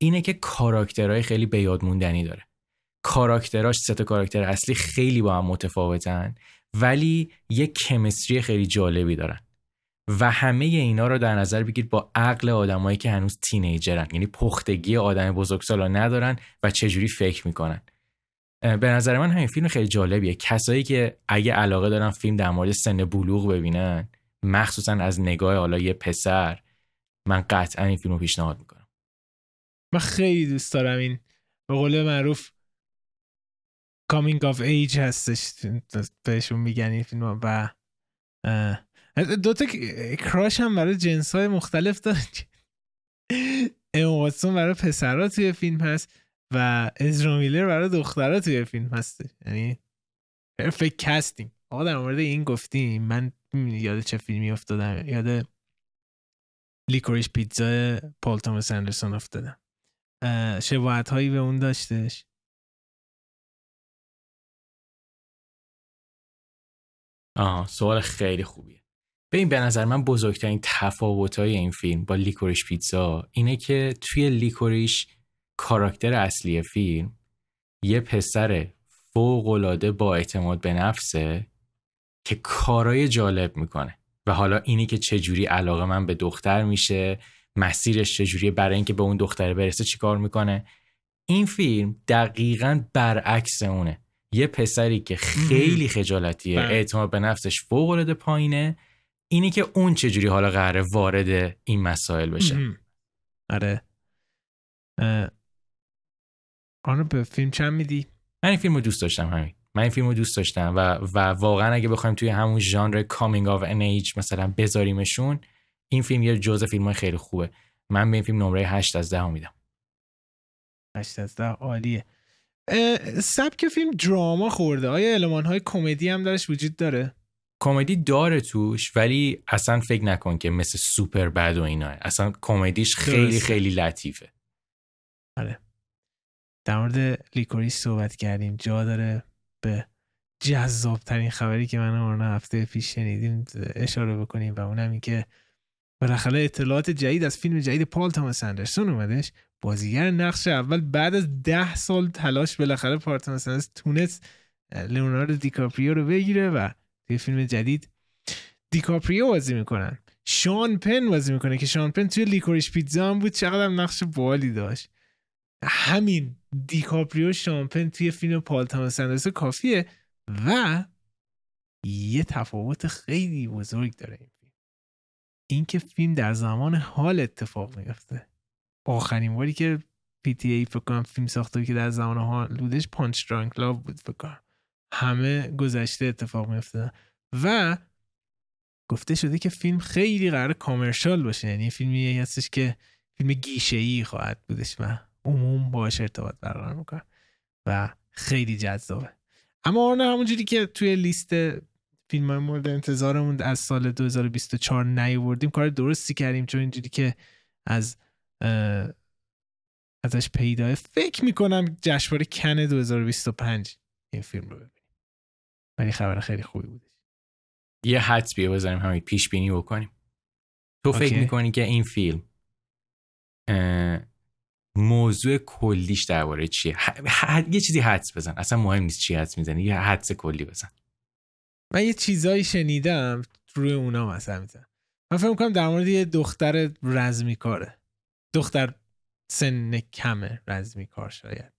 اینه که کاراکترهای خیلی به یاد موندنی داره. کاراکتراش سه تا کاراکتر اصلی خیلی با هم متفاوتن ولی یه کمستری خیلی جالبی دارن. و همه اینا رو در نظر بگیر با عقل آدمایی که هنوز تینیجرن یعنی پختگی آدم بزرگسالا ندارن و چجوری فکر می‌کنن. به نظر من همین فیلم خیلی جالبیه. کسایی که اگه علاقه دارن فیلم در مورد سن بلوغ ببینن مخصوصا از نگاه حالا یه پسر من قطعا این فیلم رو پیشنهاد می‌کنم. من خیلی دوست دارم این. به قول معروف coming of age هستش. بهشون میگن این فیلم و دوتا crush هم برای جنس های مختلف داره اما واتسون (laughs) برای پسرها توی فیلم هست و ازرا میلر برای دخترها توی فیلم هست. یعنی perfect casting آقا در مورد این گفتیم. من یاد چه فیلمی افتادم یاد Licorice Pizza پال توماس اندرسون افتادم شباهت هایی به اون داشتش. آها سوال خیلی خوبیه. ببین به نظر من بزرگترین تفاوت های این فیلم با لیکوریش پیتزا اینه که توی لیکوریش کاراکتر اصلی فیلم یه پسر فوق با اعتماد به نفسه که کارای جالب می‌کنه. و حالا اینی که چجوری علاقه من به دختر میشه مسیرش چجوریه برای اینکه به اون دختره برسه چیکار می‌کنه. این فیلم دقیقا برعکس اونه. یه پسری که خیلی خجالتیه بله. اعتماد به نفسش فوق العاده پایینه. اینی که اون چجوری حالا قراره وارد این مسائل بشه. آره. آنو به فیلم چند میدی؟ من این فیلم رو دوست داشتم همین. من این فیلم رو دوست داشتم و, و واقعا اگه بخوایم توی همون ژانر coming of an age مثلا بذاریمشون این فیلم یه جزء فیلم های خیلی خوبه. من به این فیلم نمره 8 از 10 میدم. 8 از 10 عالیه. سبک فیلم دراما خورده. آیا علمان های کمدی هم درش وجود داره؟ کمدی داره توش ولی اصلا فکر نکن که مثل سوپر بد و اینا. اصلا کمدیش خیلی خیلی لطیفه. آره. در مورد لیکوریش صحبت کردیم. جا داره. به جذاب ترین خبری که من و هفته پیش شنیدیم اشاره بکنیم و اونم این که بالاخره اطلاعات جدید از فیلم جدید پال تاماس اندرسون اومدش. بازیگر نقش اول بعد از ده سال تلاش بالاخره پال تاماس اندرسون تونست لئوناردو دیکاپریو رو بگیره و توی فیلم جدید دیکاپریو بازی می‌کنن. شان پن بازی می‌کنه که شان پن توی Licorice Pizza هم بود. چقدر نقش باحالی داشت. همین دیکاپریو شان پن توی فیلم پال تاماس کافیه و یه تفاوت خیلی بزرگ داره این فیلم. اینکه فیلم در زمان حال اتفاق میفته آخرین باری که PTA فکر کنم فیلم ساخته که در زمان حال بودش Punch-Drunk Love بود فکر همه گذشته اتفاق میفته و گفته شده که فیلم خیلی قرار commercial باشه. یعنی فیلمی هستش که فیلم گیشه ای خواهد بودش و عموم باش ارتباط برقرار می‌کنن و خیلی جذابه. اما آن همونجوری که توی لیست فیلم های مورد انتظارمون از سال 2024 نیوردیم کار درستی کردیم چون اینجوری که از ازش پیداه فکر می‌کنم جشنواره کن 2025 این فیلم رو ببینیم. ولی خبر خیلی خوبی بودش. یه حدس بیا بزنیم همین پیش بینی بکنیم. تو فکر می‌کنی که این فیلم موضوع کلیش درباره چیه؟ یه چیزی حدس بزن. اصلا مهم نیست چی حدس می‌زنی یه حدس کلی بزن. من یه چیزایی شنیدم روی اونا مثلا میزن من فکر می‌کنم در مورد یه دختر رزمی کاره دختر سن کمه رزمی کار شاید.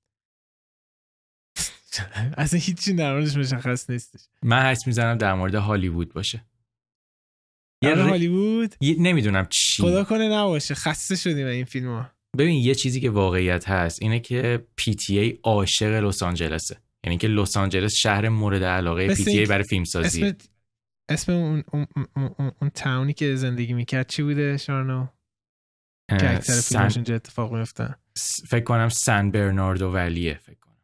(laughs) اصلا هیچی در موردش مشخص نیستش. من حس می‌زنم در مورد هالیوود باشه. یه هالیوود؟ نمی‌دونم چی. خدا کنه نباشه. خسته شدیم این فیلم ها ببین یه چیزی که واقعیت هست اینه که PTA عاشق لس آنجلسه. یعنی که لس آنجلس شهر مورد علاقه PTA برای فیلمسازی. اسم اسم اون اون, اون, اون, اون تاونی که زندگی می‌کرد چی بوده شارنو؟ که اکثر. فیلمش اونجا اتفاق میفتن فکر کنم سن برناردو ولیه فکر کنم.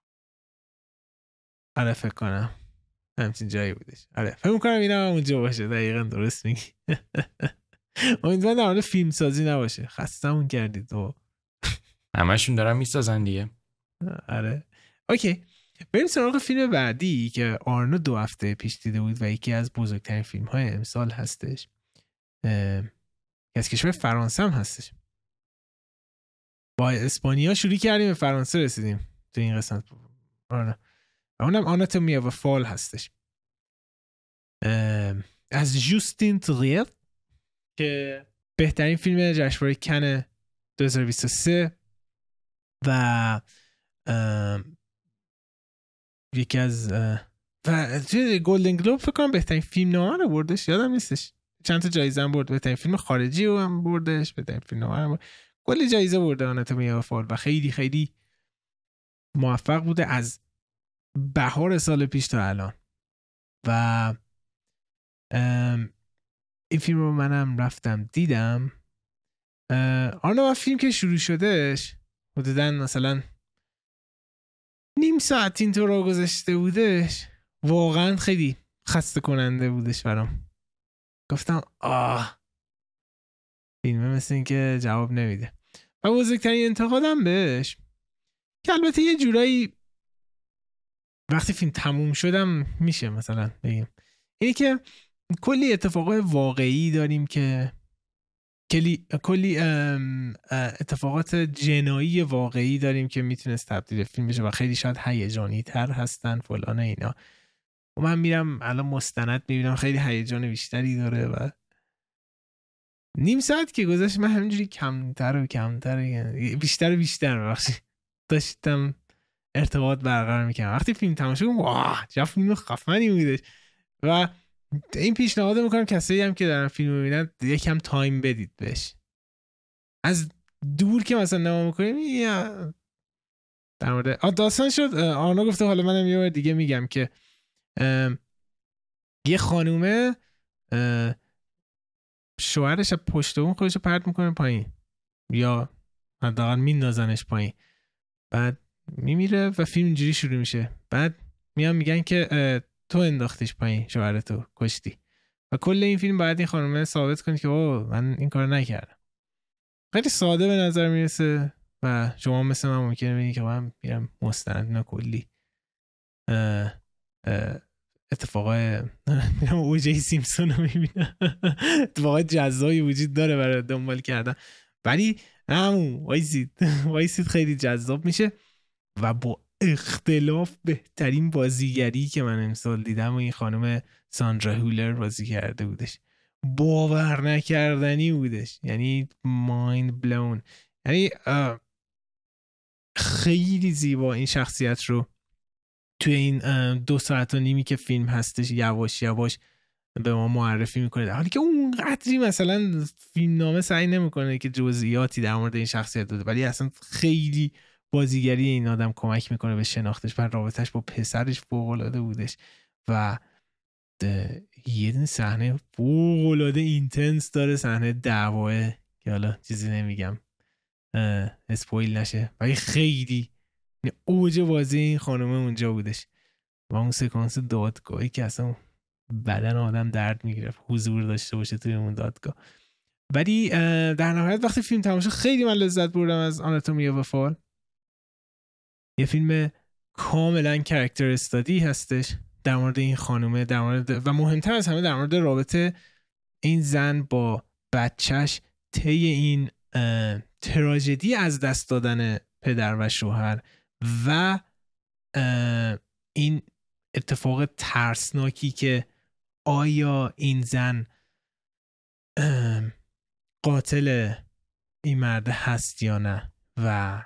آره فکر کنم. همچین جایی بودش. آره فکر می‌کنم اینا اونجا باشه. دقیقا درست میگی. (laughs) امیدوارم در مورد فیلم سازی نباشه. خستمون کردید تو همشون دارن می‌سازن دیگه. آره. اوکی. بریم سراغ فیلم بعدی که آرنو دو هفته پیش دیده بود و یکی از بزرگترین فیلم های امسال هستش. از کشور فرانسه هم هستش. با اسپانیا شروع کردیم به فرانسه رسیدیم. تو این قسمت. آره. و اونم آناتومی و فال هستش. از جوستین تریر که بهترین فیلم جشنواره کن 2023 و یکی از و گلدن گلوب فکر کنم بهترین فیلم نامه رو بردش یادم نیستش. چند تا جایزه هم برد بهترین فیلم خارجی رو هم بردش بهترین فیلم نامه هم. کلی جایزه برده آناتومی و فال و خیلی خیلی موفق بوده از بهار سال پیش تا الان. و این فیلم رو منم رفتم دیدم. اه، آره فیلم که شروع شدهش حدودا مثلا نیم ساعت اینطور را گذاشته بودش واقعا خیلی خسته کننده بودش برام. گفتم آه. فیلمه مثل این که جواب نمیده. و بزرگترین انتقادم بهش که البته یه جورایی وقتی فیلم تموم شدم میشه مثلا بگیم. اینه که کلی اتفاقای واقعی داریم که کلی کلی اتفاقات جنایی واقعی داریم که می‌تونست تبدیل فیلم بشه و خیلی شاید هیجانی تر هستن فلان اینا. و من میرم الان مستند می‌بینم خیلی هیجان بیشتری داره و نیم ساعت که گذشت من همینجوری کمتر و کمتر بیشتر و بیشتر ببخشید. داشتم ارتباط برقرار می‌کنم وقتی فیلم تماشا شد واه چه فیلم خفنی بودش. و این پیشنهاد می‌کنم کسایی هم که دارن فیلم می‌بینن یکم تایم بدید بهش. از دور که مثلا نما می‌کنیم یا در مورد داستان شد. اه، آرنا گفته حالا منم یه دیگه میگم که یه خانومه شوهرش پشت اون خودش پرت می‌کنه پایین. یا حداقل میندازنش پایین. بعد میمیره و فیلم اینجوری شروع میشه. بعد میان میگن که تو انداختیش پایین شوهرتو کشتی. و کل این فیلم باید این خانومه ثابت کنه که او من این کار نکردم. خیلی ساده به نظر می‌رسه و شما مثل من ممکنه ببینید که من میرم مستند اینا کلی. اتفاقای (laughs) میرم اوجی سیمسون رو می‌بینم. (laughs) اتفاقای جزایی وجود داره برای دنبال کردن. ولی همون وایسید. (laughs) وایسید خیلی جذاب میشه. و با اختلاف بهترین بازیگری که من امسال دیدم و این خانم ساندرا هولر بازی کرده بودش. باور نکردنی بودش. یعنی مایند بلون یعنی خیلی زیبا این شخصیت رو توی این دو ساعت و نیمی که فیلم هستش یواش یواش به ما معرفی می‌کنه. در حالی که اون قدری مثلا فیلم نامه سعی نمی‌کنه که جزئیاتی در مورد این شخصیت داده ولی اصلا خیلی بازیگری این آدم کمک می‌کنه به شناختش و رابطش با پسرش فوق العاده بودش و یه دونه صحنه فوق العاده intense داره صحنه دعواه که حالا چیزی نمیگم spoil نشه. ولی خیلی اوج بازی این خانومه اونجا بودش. و اون سکانس دادگاهی که اصلا بدن آدم درد می‌گرفت حضور داشته باشه توی اون دادگاه. ولی در نهایت وقتی فیلم تماشا خیلی من لذت بردم از Anatomy of a Fall یه فیلم کاملا کرکتر استادی هستش در مورد این خانومه در مورد و مهمتر از همه در مورد رابطه این زن با بچهش طی این تراژدی از دست دادن پدر و شوهر و این اتفاق ترسناکی که آیا این زن قاتل این مرد هست یا نه و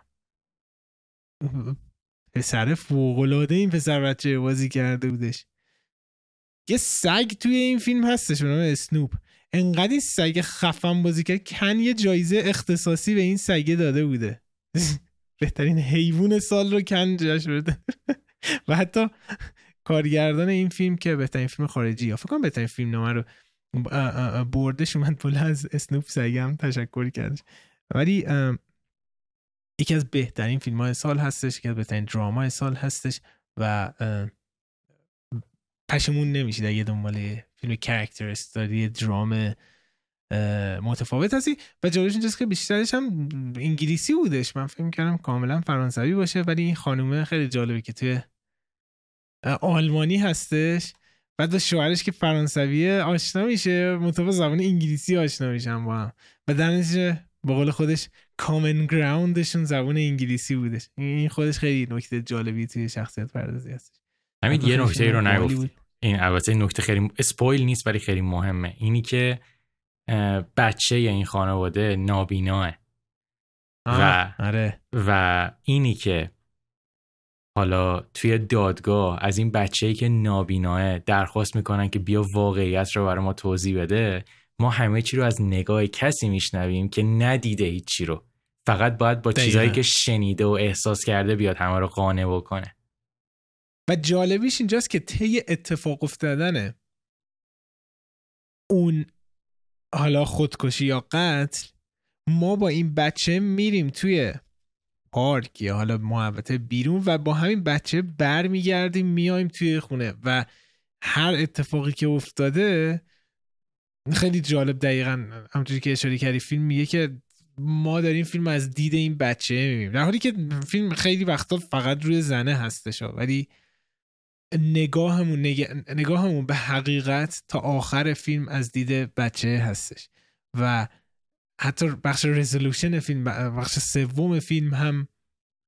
پسر فوقلاده این پسر بچه بازی کرده بودش. یه سگ توی این فیلم هستش به نام اسنوپ. انقدر این سگ خفن بازی کرد کن یه جایزه اختصاصی به این سگه داده بوده. (laughs) بهترین حیوان سال رو کن جاش بده. (laughs) و حتی کارگردان این فیلم که بهترین فیلم خارجی یا فکر کنم بهترین فیلم نامه رو بردش اومد بالا از اسنوپ سگم تشکر کردش. ولی یکی از بهترین فیلم های سال هستش یکی از بهترین دراما سال هستش و پشمون نمیشید اگه دنبال فیلم کرکتر استادی درام متفاوت هستی. و جالبش اینجاست که بیشترش هم انگلیسی بودش. من فکر کردم کاملا فرانسوی باشه ولی این خانومه خیلی جالبه که توی آلمانی هستش. بعد با شوهرش که فرانسوی آشنا میشه مطابق زبان انگلیسی آشنا میشن با هم. و در نتیجه به قول خودش کامن گراوندشون زبان انگلیسی بودش. این خودش خیلی نکته جالبی توی شخصیت پردازی هست همین یه نکته رو نگفت. این البته نکته خیلی اسپویل نیست ولی خیلی مهمه. اینی که بچه یا این خانواده نابیناه. و آره. و اینی که حالا توی دادگاه از این بچه‌ای که نابیناه درخواست می‌کنن که بیا واقعیت رو برای ما توضیح بده ما همه چی رو از نگاه کسی میشنویم که ندیده هیچی رو. فقط باید با چیزهایی که شنیده و احساس کرده بیاد همه رو قانع بکنه. و جالبیش اینجاست که طی اتفاق افتادن اون حالا خودکشی یا قتل ما با این بچه میریم توی پارک یا حالا محوطه بیرون و با همین بچه برمیگردیم میایم توی خونه و هر اتفاقی که افتاده خیلی جالب دقیقا همونجوری که اشاره کردی فیلم میگه که ما داریم فیلم از دید این بچه می‌بینیم. در حالی که فیلم خیلی وقتا فقط روی زنه هستش ولی نگاهمون نگاهمون به حقیقت تا آخر فیلم از دید بچه هستش. و حتی بخش رزولوشن فیلم بخش سوم فیلم هم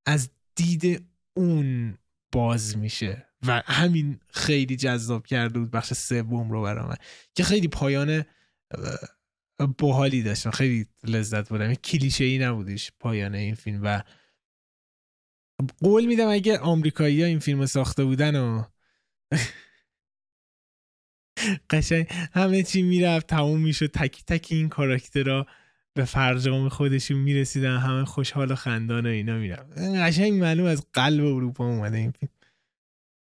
از دید اون باز میشه. و همین خیلی جذاب کرده بود بخش سوم رو برام که خیلی پایان باحالی داشت خیلی لذت بودم کلیشه ای نبودش پایان این فیلم و قول میدم اگه آمریکایی ها این فیلم ساخته بودن و (laughs) قشنگ همه چی می‌رفت تموم می‌شد. تکی تکی این کاراکترها به فرجام خودشون می‌رسیدن. همه خوشحال و خندان و اینا می‌رفت. قشنگ معلوم از قلب اروپا اومده این فیلم.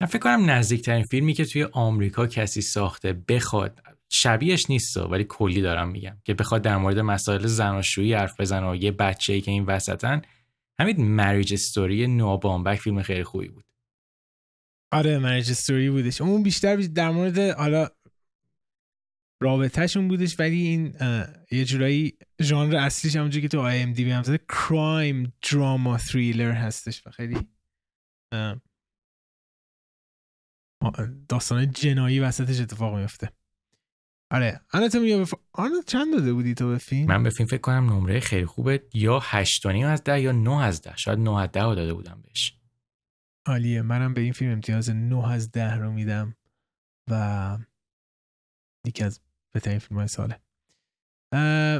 من فکر کنم نزدیکترین فیلمی که توی آمریکا کسی ساخته بخواد شبیهش نیست ولی کلی دارم میگم که بخواد در مورد مسائل زناشویی حرف بزنه و یه بچه ای که این وسطن. همین مریج استوری نوا بامبک فیلم خیلی خوبی بود. آره مریج استوری بودش. اون بیشتر در مورد حالا رابطهشون بودش ولی این یه جورایی ژانر اصلیش همونجوری که تو آی ام دی بی هم زده کرایم دراما تریلر هستش و خیلی داستان جنایی وسطش اتفاق میفته آره آنا تو بف... آنا چند داده بودی تو به فیلم؟ من به فیلم فکر کنم نمره خیلی خوبه یا 8 از ده یا 9 از ده. شاید 9 از ده داده بودم بهش. عالیه منم به این فیلم امتیاز 9 از ده رو میدم و یکی از بهترین فیلم های ساله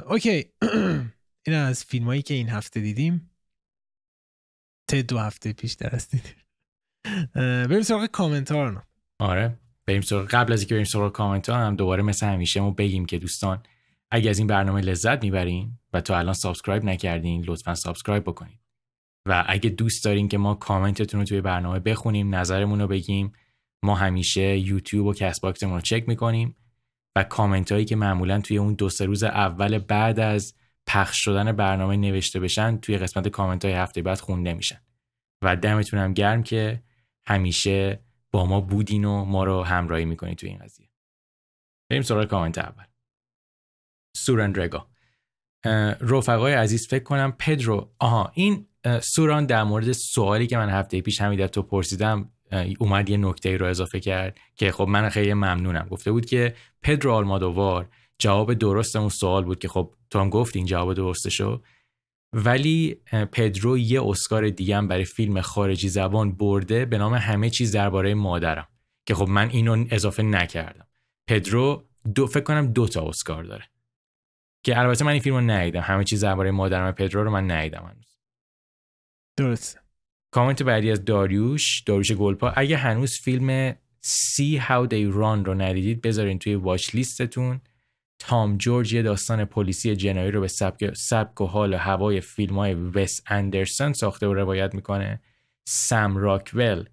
اوکی. (clears throat) این از فیلم هایی که این هفته دیدیم. ته دو هفته پیش درست دیدیم بریم سراغ کامنتار آره بریم سراغ قبل از اینکه بریم سراغ کامنتا هم دوباره مثل همیشه ما بگیم که دوستان اگه از این برنامه لذت می‌برین و تا الان subscribe نکردین لطفا subscribe بکنید و اگه دوست دارین که ما کامنتتون رو توی برنامه بخونیم نظرمون رو بگیم ما همیشه یوتیوب و کس باکسمون رو چک می‌کنیم و کامنت هایی که معمولا توی اون دو سه روز اول بعد از پخش شدن برنامه نوشته بشن توی قسمت کامنت های هفته بعد خونده میشن. و دمتون هم گرم که همیشه ما بودین و ما رو همراهی می‌کنید توی این قضیه. بریم سراغ کامنت اول. سوران رگا رفقای عزیز فکر کنم پدرو آها این سوران در مورد سوالی که من هفته پیش همیده تو پرسیدم اومد یه نکته رو اضافه کرد که خب من خیلی ممنونم. گفته بود که پدرو آلمادووار جواب درست اون سوال بود که خب تو هم گفت این جواب درستشو. ولی پدرو یه اسکار دیگه هم برای فیلم خارجی زبان برده به نام همه چیز درباره مادرم که خب من اینو اضافه نکردم. پدرو دو فکر کنم دو تا اسکار داره. که البته من این فیلم رو ندیدم. همه چیز درباره مادرم پدرو رو من ندیدم درست. کامنت بعدی از داریوش داریوش گلپا. اگه هنوز فیلم See How They Run رو ندیدید بذارین توی واچ لیستتون تام جورج یه داستان پلیسی جنایی رو به سبک, سبک و حال و هوای فیلم های وس اندرسون ساخته و روایت می‌کنه. سم راکول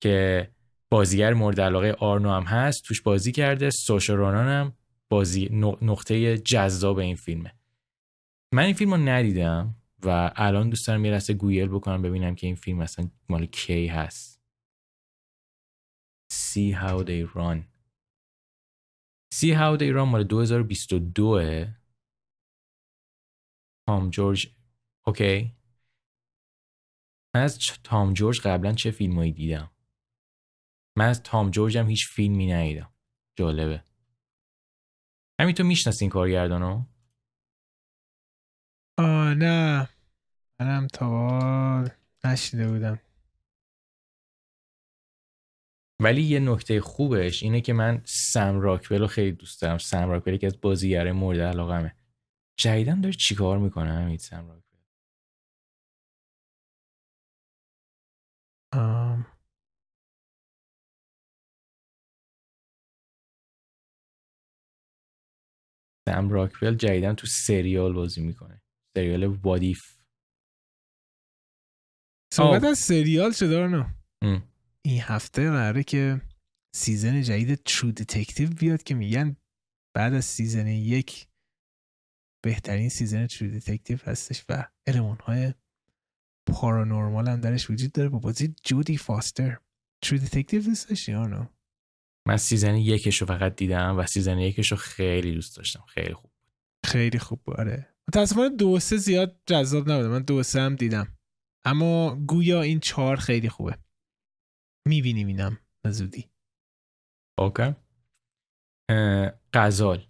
که بازیگر مورد علاقه آرنو هم هست توش بازی کرده. سوشا رونان هم بازی نقطه جذاب این فیلمه. من این فیلم رو ندیدم و الان دوست دارم یه لحظه گوگل بکنم ببینم که این فیلم اصلا مال کی هست. See how they run. How they run مال 2022 تام جورج اوکی من از تام جورج قبلا چه فیلمایی دیدم؟ من از تام جورج هم هیچ فیلمی ندیدم. جالبه. همین تو می‌شناسی این کارگردانو؟ آه نه. منم تا نشیده بودم. ولی یه نکته خوبش اینه که من سم راکول رو خیلی دوست دارم. سم راکول که از بازیگر مورد علاقمه. جدیدن داره چیکار می‌کنه همین سم راکول آم. سم راکول جدیدن تو سریال بازی می‌کنه. سریال وادیف. صحبت از سریال شده نه؟ این هفته قراره که season جدید True Detective بیاد که میگن بعد از season یک بهترین season True Detective هستش و المان های paranormal هم درش وجود داره. با بازی جودی فاستر. True Detective دوست داشتی آنو من season یکش رو فقط دیدم و season یکش رو خیلی دوست داشتم. خیلی خوب خیلی خوب آره. متاسفانه دو سه زیاد جذاب نبوده من دو سه هم دیدم. اما گویا این چهار خیلی خوبه. می‌بینیم اینم زودی. اوکی. غزال.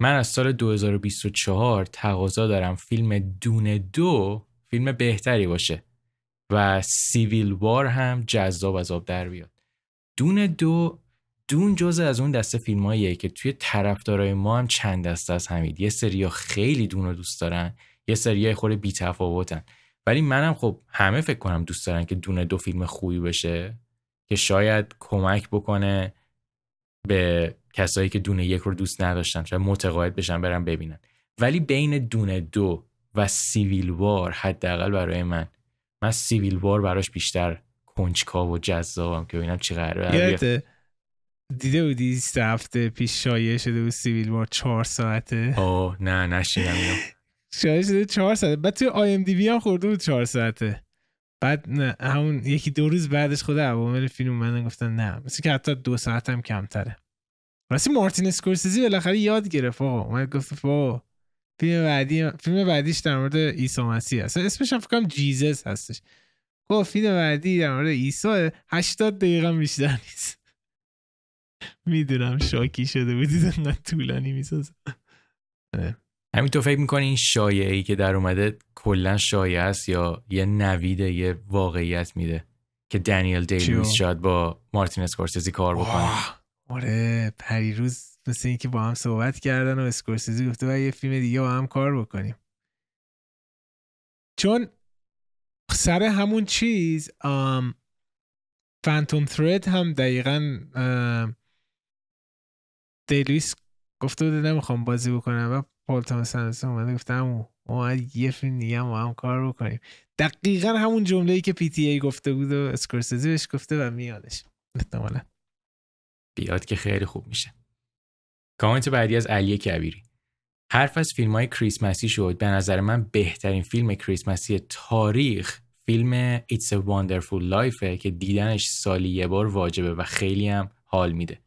من از سال 2024 تقاضا دارم فیلم دونه دو فیلم بهتری باشه و سیویل وار هم جذاب از آب در بیاد. دونه دو دون جزء از اون دسته فیلماییه که توی طرفدارای ما هم چند دسته از همید یه سریا خیلی دون رو دوست دارن یه سریا بی تفاوتن ولی منم خب همه فکر کنم دوست دارن که دونه دو فیلم خوبی بشه. که شاید کمک بکنه به کسایی که Dune یک رو دوست نداشتن شاید متقاعد بشن برن ببینن. ولی بین دونه دو و Civil War حداقل برای من من Civil War براش بیشتر کنجکاو و جذابم که ببینم چی قراره. دیده بودی سه هفته پیش شایع شده بود Civil War چهار ساعته؟ آه نه نشنیدم (laughs) شایع شده چهار ساعته. بعد توی IMDb هم خورده بود چهار ساعته. بعد همون یکی دو روز بعدش خود عوامل فیلم اومدن گفتن نه. مثل که حتی دو ساعت هم کمتره. راستی مارتین اسکورسیزی بالاخره یاد گرفت آقا. اومد گفت فا فیلم بعدی فیلم بعدیش در مورد عیسی مسیح هست. اسمش هم فکر جیزس هستش. گفت فیلم بعدی در مورد عیسی 80 دقیقه بیشتر نیست. می‌دونم شاکی شده بودید انقدر طولانی می‌سازه. آره. همین تو فکر می‌کنی این شایعه ای که در اومده کلا شایعه است یا یه نوید یه واقعیت میده که دنیل دی لوئیس شاید با مارتین اسکورسیزی کار بکنه. آره پریروز مثل اینکه با هم صحبت کردن و اسکورسیزی گفته و یه فیلم دیگه با هم کار بکنیم. چون سر همون چیز Phantom Thread هم دقیقا دی لوئیس گفته بوده نمی‌خوام بازی بکنم و پال تامس اندرسون اومده گفتم ما یه فیلم دیگه هم, هم کار بکنیم. دقیقا همون جمله ای که PTA گفته بود و اسکورسیزی بهش گفته و میادش. احتمالا. بیاد که خیلی خوب میشه. کامنت بعدی از علی کبیری. حرف از فیلم های کریسمسی شد. به نظر من بهترین فیلم کریسمسی تاریخ فیلم It's a Wonderful Life که دیدنش سالی یه بار واجبه و خیلی هم حال میده.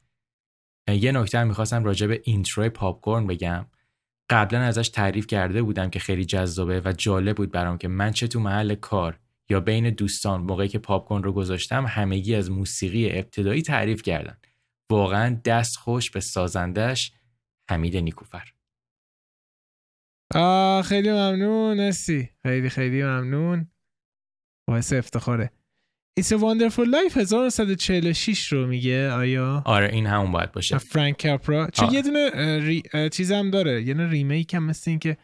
یه نکته هم می‌خواستم راجع به intro پاپکورن بگم. قبلا ازش تعریف کرده بودم که خیلی جذابه و جالب بود برام که من چه تو محل کار یا بین دوستان موقعی که پاپکورن رو گذاشتم همگی از موسیقی ابتدایی تعریف کردن. واقعا دست خوش به سازندش حمید نیکوفر. آه خیلی ممنون نسی خیلی خیلی ممنون. باعث افتخاره. It's a Wonderful Life 1946 رو میگه آیا؟ آره این همون باید باشه. فرانک کاپرا چون یه دونه ری... چیز هم داره یه دونه ریمیک هم مثل این که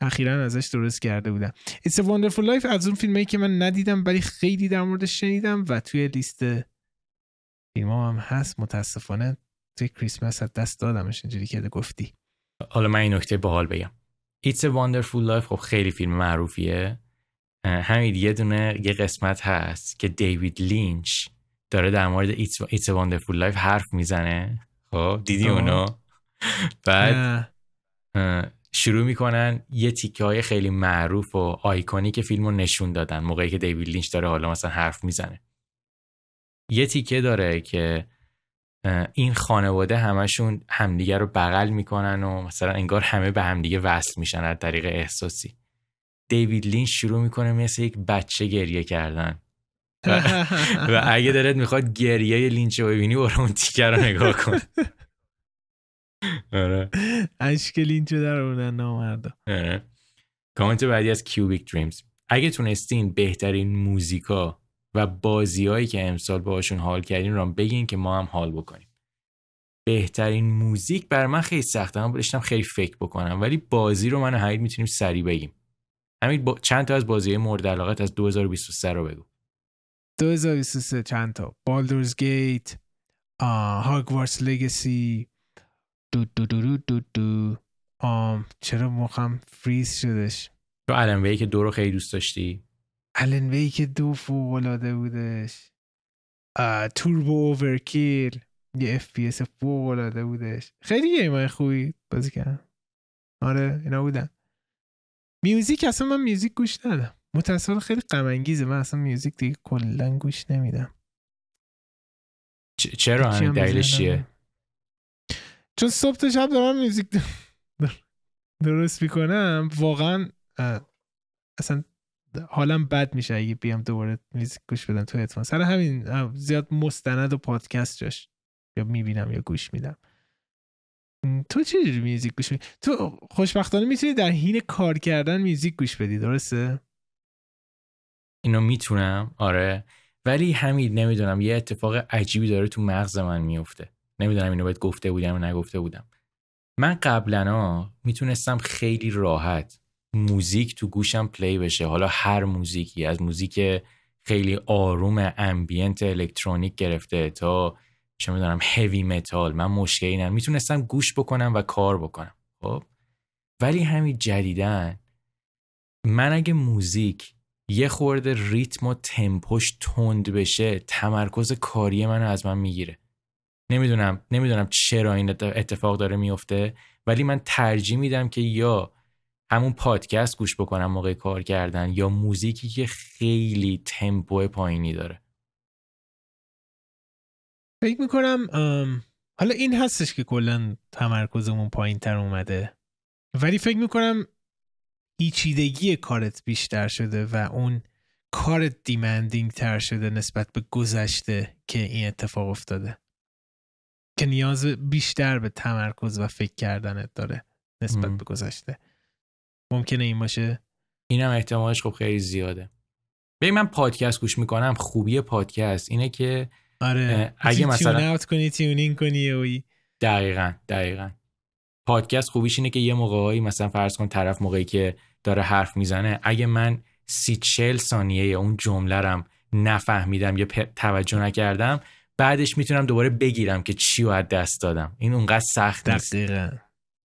اخیرا ازش درست کرده بودم. It's a Wonderful Life از اون فیلمایی که من ندیدم ولی خیلی در موردش شنیدم و توی لیست فیلم هم هست. متاسفانه توی کریسمس از دست دادمش اینجوری که گفتی. حالا من این نکته باحال بگم. It's a Wonderful Life خب خیلی فیلم معروفیه. همین یه دونه یه قسمت هست که دیوید لینچ داره در مورد a Wonderful Life حرف می‌زنه. خب دیدی اونو؟ بعد شروع می‌کنن یه تیکه های خیلی معروف و آیکونی که فیلم رو نشون دادن موقعی که دیوید لینچ داره حالا مثلا حرف می‌زنه. یه تیکه داره که این خانواده همشون همدیگه رو بغل می‌کنن و مثلا انگار همه به همدیگه وصل میشن از طریق احساسی. دیوید لینچ شروع می‌کنه مثل یک بچه گریه کردن. و, (laughs) اگه دلت می‌خواد گریه لینچ رو ببینی برو اون تیکه رو نگاه کن. (laughs) آره. اشک لینچ رو در اوردن نامردا. آره. کامنت بعدی از Cubic Dreams اگه تونستین بهترین موزیکا و بازیهایی که امسال باهاشون حال کردین رو بگین که ما هم حال بکنیم. بهترین موزیک برا من خیلی سخته. من باید خیلی فکر بکنم. ولی بازی رو من و وحید می‌تونیم سریع بگیم. همین با... چند تا از بازی مورد علاقت از 2023 رو بگو. 2023 چند تا؟ Baldur's Gate Hogwarts Legacy دو دو دو دو دو دو. آم چرا مخم فریز شدش؟ تو Alan Wake دو رو خیلی دوست داشتی؟ Alan Wake دو فوق العاده بودش Turbo Overkill یه FPS فوق العاده بودش. خیلی game خوبی بازی کردم آره اینا بودن. میوزیک اصلا من میوزیک گوش ندم متاسفانه خیلی غم انگیزه من اصلا میوزیک دیگه کلا گوش نمیدم. چرا همین دلیلش چیه؟ چون صبح تا شب دارم میوزیک درست می‌کنم. واقعا اصلا حالم بد میشه اگه بیام دوباره میوزیک گوش بدم تو اتفاق سر همین زیاد مستند و پادکست جاش یا می‌بینم یا گوش میدم. تو چه میوزیک گوش میدی تو خوشبختانه می‌تونی در حین کار کردن میوزیک گوش بدی درسته؟ اینو می‌تونم آره. ولی همین نمی‌دونم یه اتفاق عجیبی داره تو مغز من میفته نمی‌دونم اینو باید گفته بودم و نگفته بودم. من قبلا می‌تونستم خیلی راحت موزیک تو گوشم پلی بشه. حالا هر موزیکی از موزیک خیلی آروم ambient electronic گرفته تا چه می‌دونم heavy metal من مشکلی ندارم. می‌تونستم گوش بکنم و کار بکنم. خب؟ ولی همین جدیداً من اگه موزیک یه خورده ریتم و تمپوش تند بشه تمرکز کاری منو از من می‌گیره. نمی‌دونم نمی‌دونم چرا این اتفاق داره میفته ولی من ترجیح میدم که یا همون پادکست گوش بکنم موقع کار کردن یا موزیکی که خیلی تمپو پایینی داره. فکر می‌کنم حالا این هستش که کلا تمرکزمون پایین تر اومده. ولی فکر می‌کنم ایچیدگی کارت بیشتر شده و اون کارت دیمندینگ تر شده نسبت به گذشته که این اتفاق افتاده. که نیاز بیشتر به تمرکز و فکر کردنت داره نسبت به گذشته. ممکنه این باشه؟ اینم احتمالش خب خیلی زیاده. ببین من پادکست گوش می‌کنم خوبی پادکست اینه که آره. اگه مثلا اوت کنی تیونینگ کنی اوی دقیقا دقیقا. پادکست خوبیش اینه که یه موقعی مثلا فرض کن طرف موقعی که داره حرف می‌زنه اگه من سی چل ثانیه اون جمله رم نفهمیدم یا توجه نکردم بعدش می‌تونم دوباره بگیرم که چی رو از دست دادم. این اونقدر سخت نیست. دقیقا.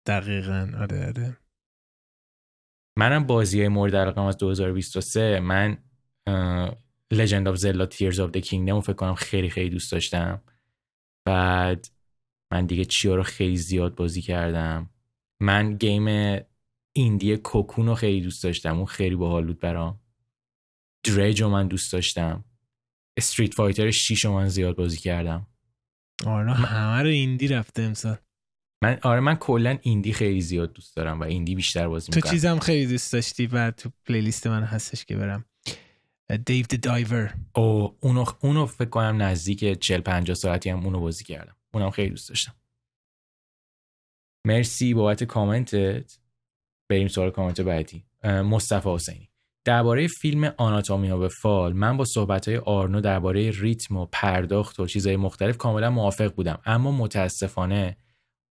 دقیقا. آره آره. منم بازی های مورد علاقه از 2023 من Legend of Zelda Tears of the Kingdom فکر کنم خیلی خیلی دوست داشتم. بعد من دیگه چیا رو خیلی زیاد بازی کردم. من گیم ایندی کوکون رو خیلی دوست داشتم. اون خیلی باحال بود برام. دریج رو من دوست داشتم. استریت فایتر 6 رو من زیاد بازی کردم. آره همه رو indie رفته امسال. من آره من کلا indie خیلی زیاد دوست دارم و indie بیشتر بازی می‌کنم. تو چیزم خیلی دوست داشتی و تو playlist من هستش که برم. Dave the Diver او اونو اونو فکر کنم نزدیک 40 50 ساعتی هم اونو بازی کردم. اونم خیلی دوست داشتم. مرسی بابت کامنتت. بریم سوال کامنت بعدی. مصطفی حسینی. درباره فیلم Anatomy of a Fall من با صحبت های آرنو درباره ریتم و پرداخت و چیزهای مختلف کاملا موافق بودم اما متاسفانه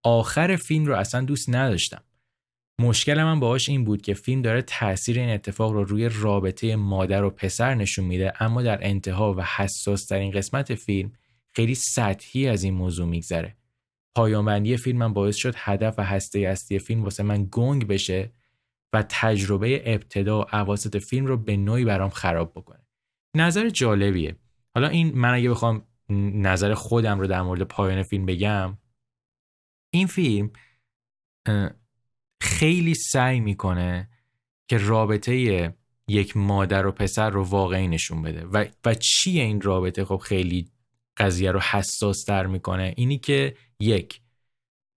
آخر فیلم رو اصلا دوست نداشتم. مشکل من باهاش این بود که فیلم داره تاثیر این اتفاق رو روی رابطه مادر و پسر نشون میده اما در انتها و حساس ترین قسمت فیلم خیلی سطحی از این موضوع میگذره. فیلم من باعث شد هدف و هسته اصلی فیلم واسه من گنگ بشه و تجربه ابتدا و عواسط فیلم رو به نوعی برام خراب بکنه. نظر جالبیه. حالا این من اگه بخوام نظر خودم رو در مورد پایان فیلم بگم این فیلم خیلی سعی می‌کنه که رابطه یک مادر و پسر رو واقعی نشون بده. و, و چیه این رابطه؟ خب خیلی قضیه رو حساس تر می‌کنه. اینی که یک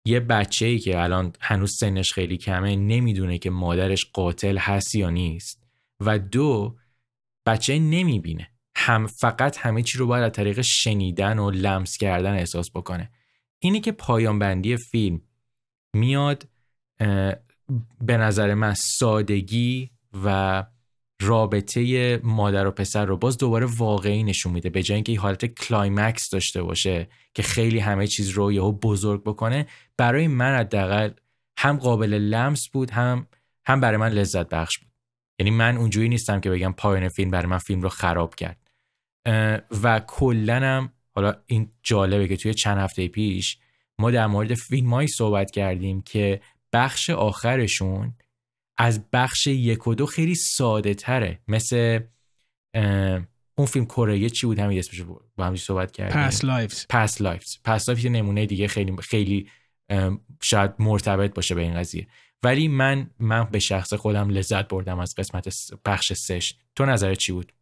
یه بچه ای که الان هنوز سنش خیلی کمه نمی‌دونه که مادرش قاتل هست یا نیست. و دو بچه نمی‌بینه. هم فقط همه چی رو باید از طریق شنیدن و لمس کردن احساس بکنه. اینی که پایان بندی فیلم میاد به نظر من سادگی و رابطه مادر و پسر رو باز دوباره واقعی نشون میده به جای اینکه این حالت climax داشته باشه که خیلی همه چیز رو یهو بزرگ بکنه. برای من حداقل هم قابل لمس بود هم هم برای من لذت بخش بود. یعنی من اونجوری نیستم که بگم پایان فیلم برای من فیلم رو خراب کرد. و کلاً هم حالا این جالبه که توی چند هفته پیش ما در مورد فیلمایی صحبت کردیم که بخش آخرشون از بخش یک و دو خیلی ساده تره. مثل اون فیلم کره چی بود؟ همین اسمش با هم صحبت کردیم. Past Lives Past Lives Past Lives نمونه دیگه خیلی خیلی شاید مرتبط باشه به این قضیه. ولی من من به شخص خودم لذت بردم از قسمت بخش سش تو نظرت چی بود؟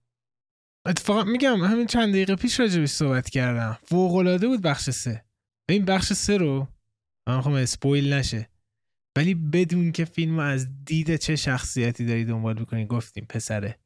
اتفاقا میگم همین چند دقیقه پیش راجبش صحبت کردم. فوق العاده بود بخش سه. این بخش سه رو من خواهم اسپویل نشه. ولی بدون که فیلم از دید چه شخصیتی داری دنبال بکنی گفتیم پسره.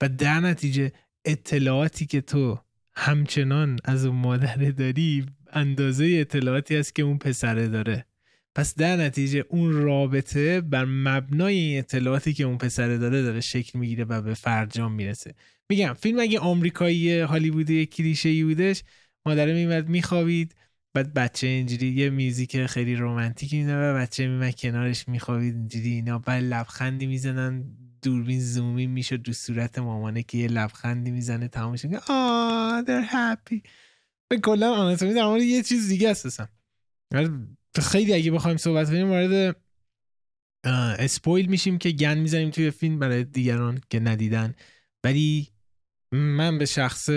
و در نتیجه اطلاعاتی که تو همچنان از اون مادره داری اندازه اطلاعاتی است که اون پسره داره. پس در نتیجه اون رابطه بر مبنای این اطلاعاتی که اون پسره داره داره شکل می‌گیره و به فرجام می‌رسه. میگم فیلم اگه آمریکایی هالیوودی کلیشه بودش مادره میمد میخوابید. بعد بچه اینجوری یه میوزیک خیلی رومنتیک میده و بچه میمد کنارش میخوابید اینجوری اینا. بعد لبخندی می‌زنن دوربین زومی میشه دو صورت مامانه که یه لبخندی می‌زنه تمامش میگه آه they're happy. به کلا آناتومی در مورد یه چیز دیگه هستم خیلی اگه بخوایم صحبت کنیم مورد اسپویل میشیم که گن می‌زنیم توی فیلم برای دیگران که ندیدن. ولی من به شخص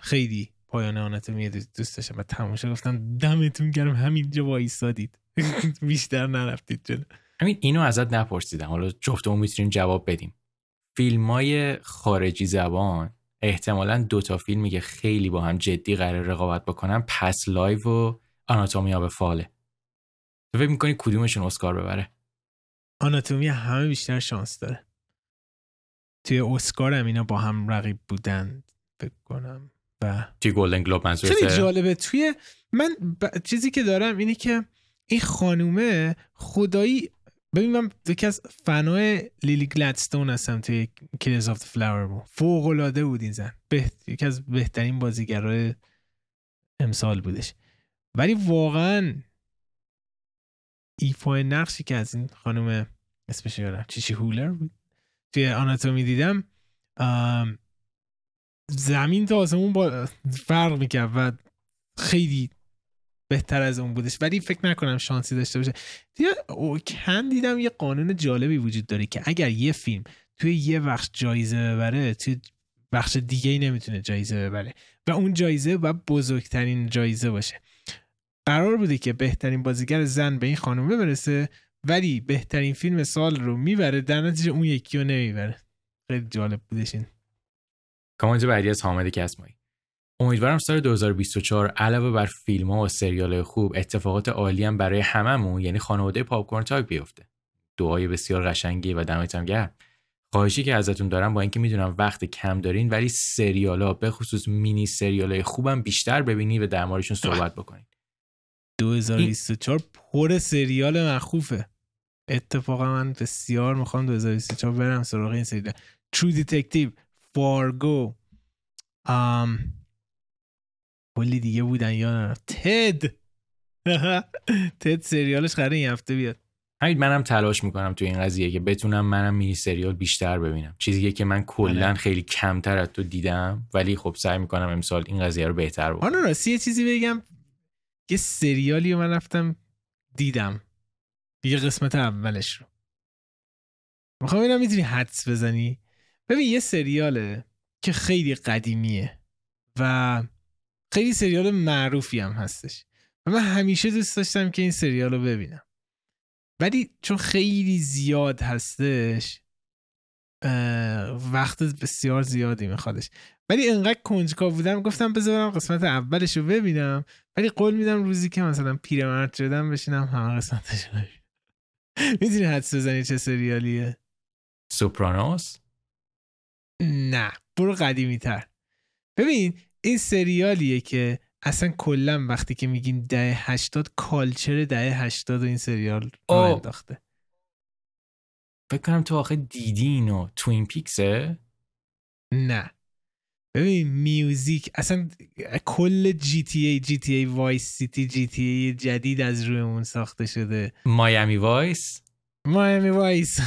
خیلی پایان آناتومی دوست داشتم و تماشا گفتم دمتون گرم همینجا وایسادید. (laughs) بیشتر نرفتید جلو. همین اینو ازت نپرسیدم. حالا جفتمون می‌تونیم جواب بدیم. فیلم های خارجی زبان احتمالا دو تا فیلمی که خیلی با هم جدی قرار رقابت بکنن. Past Lives و Anatomy of a Fall ه. تو فکر می‌کنی کدومشون اسکار ببره؟ Anatomy همه بیشتر شانس داره. توی اسکار هم اینا با هم رقیب بودن فکر و توی Golden Globe منظورته؟ خیلی جالبه. توی من چیزی که دارم اینه که این خانومه خدایی ببین من یکی از فنای لیلی گلدستون هستم توی Killers of Flower بود فوق العاده بود این زن. بهت... یکی از بهترین بازیگرای امسال بودش. ولی واقعا ایفای نقشی که از این خانم اسمش یادم چیشی هولر بود؟ توی Anatomy دیدم. زمین تا آسمون با فرق می‌کرد و خیلی بهتر از اون بودش. ولی فکر نکنم شانسی داشته باشه. کم دیدم یه قانون جالبی وجود داره که اگر یه فیلم توی یه بخش جایزه ببره توی بخش دیگه ای نمی‌تونه جایزه ببره و اون جایزه و بزرگترین جایزه باشه. قرار بوده که بهترین بازیگر زن به این خانومه برسه ولی بهترین فیلم سال رو می‌بره در نتیجه اون یکی رو نمی‌بره. خیلی جالب بودش این. کامنت بعدی از حامد کسمایی. امیدوارم سال 2024 علاوه بر فیلم ها و سریال خوب اتفاقات عالی هم برای هممون یعنی خانواده پاپکورن تاک بیفته. دعای بسیار قشنگی و دمتم گرم. خواهشی که ازتون دارم با اینکه می‌دونم وقت کم دارین ولی سریال ها به خصوص مینی سریال های خوبم بیشتر ببینید و در موردشون صحبت بکنید 2024 پر سریال مخوفه. اتفاقا من بسیار می‌خوام 2024 برم سراغ این سریال. True Detective Fargo. ام کلی دیگه بودن یا Ted. (laughs) تد سریالش قراره این هفته بیاد. همین منم تلاش می‌کنم تو این قضیه که بتونم منم مینی سریال بیشتر ببینم. چیزی که من کلا آره. خیلی کمتر از تو دیدم ولی خب سعی می‌کنم امسال این قضیه رو بهتر بکنم. آن راستی یه چیزی بگم. یه سریالی رو من رفتم دیدم. یه قسمت اولش رو. می‌خوام ببینم می‌تونی حدس بزنی؟ ببین یه سریاله که خیلی قدیمیه و خیلی سریال معروفی هم هستش. و من همیشه دوست داشتم که این سریال رو ببینم. ولی چون خیلی زیاد هستش وقت بسیار زیادی میخوادش. ولی انقدر کنجکاو بودم گفتم بذارم قسمت اولش رو ببینم. ولی قول میدم روزی که مثلا پیرمرد شدم بشینم همه قسمتش رو (laughs) می‌تونی حدس بزنی چه سریالیه؟ سوپرانوس؟ نه برو قدیمی تر ببین این سریالیه که اصلا کلا وقتی که میگیم دهه هشتاد culture دهه هشتاد و این سریال رو. انداخته. فکر کنم تو آخه دیدی اینو. Twin Peaks ه نه. ببین music اصلا کل جی تی ای جی تی ای وایس سیتی جی تی ای جدید از روی اون ساخته شده. Miami Vice Miami Vice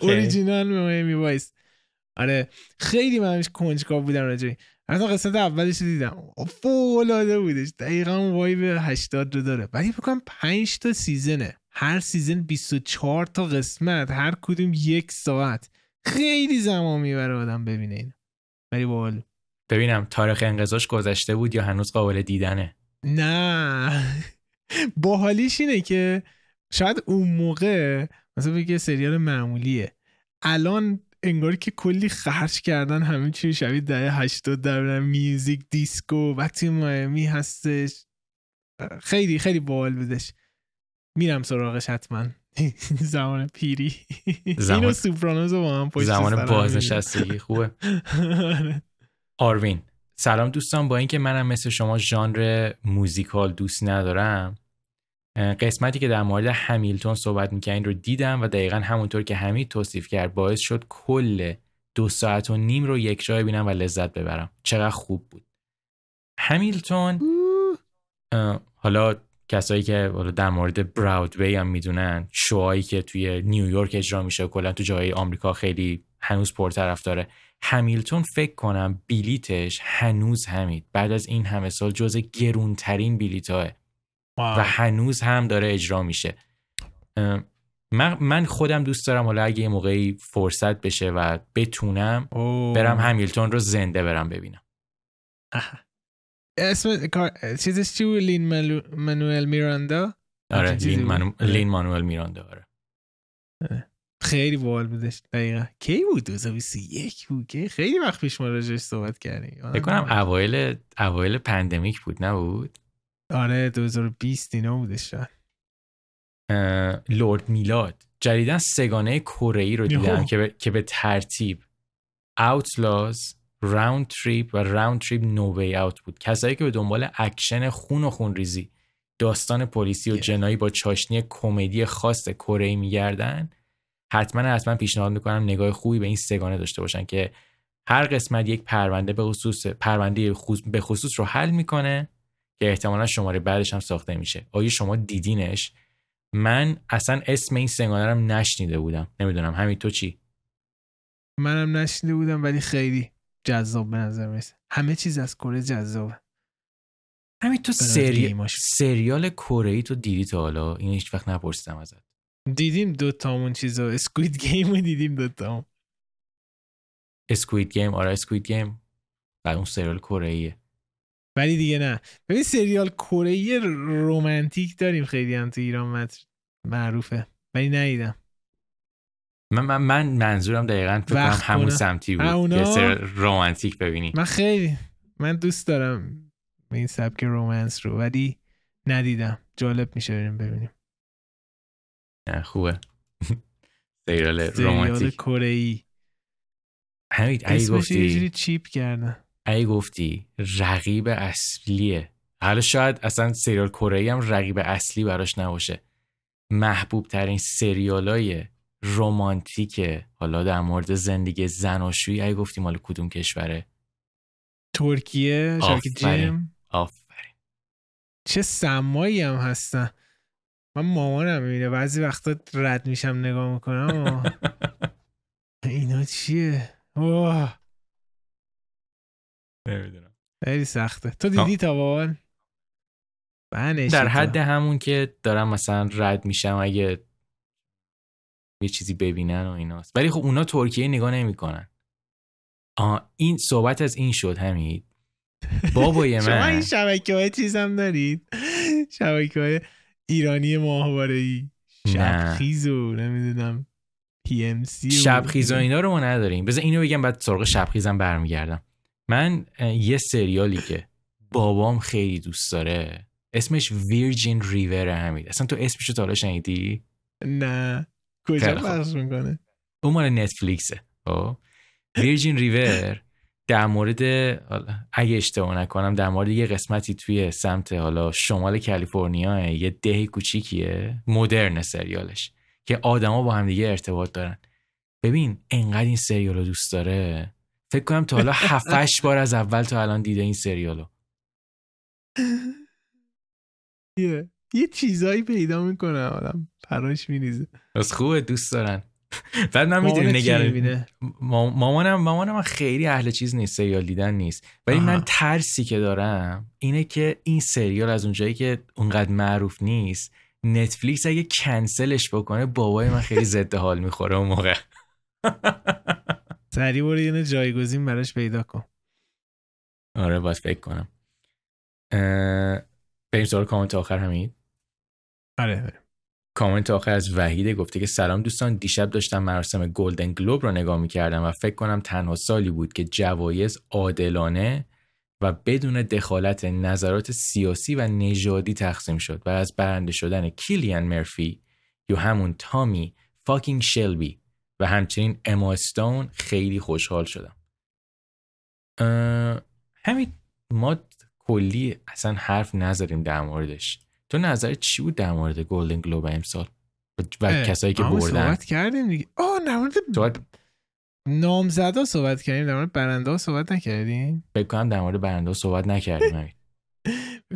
original Miami Vice آره خیلی من کنجکاو بودم راجع به این. حتی قسمت اولش رو دیدم؟ فوق العاده بودش. دقیقا اون vibe 80 رو داره. ولی فکر کنم 5 تا season ه. هر season 24 تا قسمت. هر کدوم یک ساعت. خیلی زمان می‌بره آدم ببینه این ولی باحال. ببینم تاریخ انقضاش گذشته بود یا هنوز قابل دیدنه؟ نه. باحالیش اینه که شاید اون موقع مثلا بگه سریال معمولیه. الان انگار که کلی خرج کردن همه چی شبیه دهه 80 در music disco وقتی Miami هستش. خیلی خیلی باحال بودش. میرم سراغش حتما. (laughs) زمان پیری. زمان- اینو Sopranos با هم پشت زمان بازنشستگی. خوبه. می‌بینیم. آروین سلام دوستان. با اینکه منم مثل شما ژانر موزیکال دوست ندارم قسمتی که در مورد همیلتون صحبت می‌کنین رو دیدم و دقیقا همونطور که حمید توصیف کرد باعث شد کل دو ساعت و نیم رو یک جای ببینم و لذت ببرم. چقدر خوب بود. همیلتون حالا کسایی که حالا در مورد براودوی هم می‌دونن شوهایی که توی نیویورک اجرا میشه کلا تو جای آمریکا خیلی هنوز پرطرف داره همیلتون فکر کنم بلیتش هنوز همید بعد از این همه سال جز گرونترین بلیت های واو. و هنوز هم داره اجرا میشه. من, من خودم دوست دارم حالا اگه یه موقعی فرصت بشه و بتونم اوه. برم همیلتون رو زنده برم ببینم. اسم کار چیزش چی بود؟ لین ملو... منوئل میراندا؟ آره چیزی لین, بود. منو... لین مانوئل میراندا آره. خیلی باحال بودش. دقیقا. کی بود؟ 2021 بود. که خیلی وقت پیش ما راجعش صحبت کردیم. فکر کنم. اوایل اوایل pandemic بود نبود؟ آره 2020 اینا بودش شاید Lord میلاد جدیدا سگانه کره ای رو دیدم. که به, که به ترتیب Outlaws Round Trip و Round Trip No Way Out بود کسایی که به دنبال اکشن خون و خون ریزی داستان پلیسی و. جنایی با چاشنی کمدی خاص کره ای میگردن حتما حتما پیشنهاد می‌کنم نگاه خوبی به این سگانه داشته باشن که هر قسمت یک پرونده به خصوص پرونده به خصوص رو حل می‌کنه که احتمالا شماره بعدش هم ساخته میشه. آیا شما دیدینش؟ من اصلا اسم این سگانه رو نشنیده بودم. نمی‌دونم. همین تو چی؟ منم نشنیده بودم ولی خیلی جذاب به نظر می‌رسه. همه چیز از کره جذابه. همین تو سری... سریال کره ای تو دیدی تا حالا؟ این هیچ وقت نپرسیدم ازت. دیدیم دوتامون چیزا. Squid Game رو دیدیم دوتامون Squid Game؟ آره Squid Game. بعد اون سریال کره ایه. ولی دیگه نه. ببین سریال کره رومانتیک داریم خیلی هم تو ایران معروفه. ولی ندیدم. من, من, من منظورم دقیقا فکر کنم همون. سمتی بود اونا؟ سری رومانتیک ببینی. من خیلی من دوست دارم این سبک romance رو ولی ندیدم. جالب میشه بریم ببینیم. نه، خوبه. (laughs) سریال سریال رومانتیک کره ای. همین گفتی چیپ کردن. ای گفتی رقیب اصلیه. حالا شاید اصلا سریال کره هم رقیب اصلی براش نباشه. محبوب ترین سریال های رومانتیک حالا در مورد زندگی زناشویی ای گفتی مال کدوم کشوره؟ ترکیه. جیم؟ آفرین چه سمایی هم هستن. من مامانم می‌بینه بعضی وقتا رد میشم نگاه می‌کنم (laughs) اینا چیه؟ اوه نمی‌دونم. خیلی سخته. تو دیدی تا بابان در حد همون که دارم مثلا رد میشم اگه یه چیزی ببینن و ایناست. ولی خب اونا ترکیه نگاه نمی‌کنن. آه این صحبت از این شد همین بابای (laughs) من. شما این شبکه های چیز هم دارید؟ شبکه های ایرانی ماهواره ای شبخیز و نمی‌دونم پی ام سی شبخیز و اینا. رو ما نداریم. بذار اینو بگم بعد سرغ شبخیزم برمیگردم. من یه سریالی که بابام خیلی دوست داره اسمش ویرجین ریور همید اصلا تو اسمش رو تا شنیدی؟ نه. کجا پخش می‌کنه؟ اون مال نتفلیکسه. ویرجین ریور در مورد اگه اشتباه نکنم در مورد یه قسمتی توی سمت حالا شمال کالیفرنیا یه ده کوچیکیه. مدرن سریالش که آدما با همدیگه ارتباط دارن. ببین انقدر این سریال رو دوست داره. فکر کنم تا حالا هفتش بار از اول تا الان دیده این سریالو. یه یه چیزایی پیدا می‌کنه آدم پراش میریزه. از خوبه دوست دارن. بعد من می‌دونی نگران مامانم مامانم خیلی اهل چیز نیست سریال دیدن نیست. ولی من ترسی که دارم اینه که این سریال از اونجایی که اونقدر معروف نیست نتفلیکس اگه کنسلش بکنه بابای من خیلی ضد حال می‌خوره اون موقع. (laughs) سریع برو یه جایگزین براش پیدا کن. آره باید فکر کنم. بریم سوال کامنت آخر همین آره کامنت آخر از وحیده گفته که سلام دوستان دیشب داشتم مراسم گلدن گلوب رو نگاه می‌کردم و فکر کنم تنها سالی بود که جوایز عادلانه و بدون دخالت نظرات سیاسی و نژادی تقسیم شد و از برنده شدن کیلیان مرفی یا همون تامی fucking شلبی و همچنین اما استون خیلی خوشحال شدم. همین ما کلی اصلا حرف نذاریم در موردش. تو نظر چی بود در مورد گلدن گلوب امسال؟ و کسایی که بردن؟ صحبت کردیم دیگه. آه در مورد صحبت... نامزدا صحبت کردیم در مورد برنده صحبت نکردیم؟ فکر کنم در مورد برنده صحبت نکردیم (laughs) همین.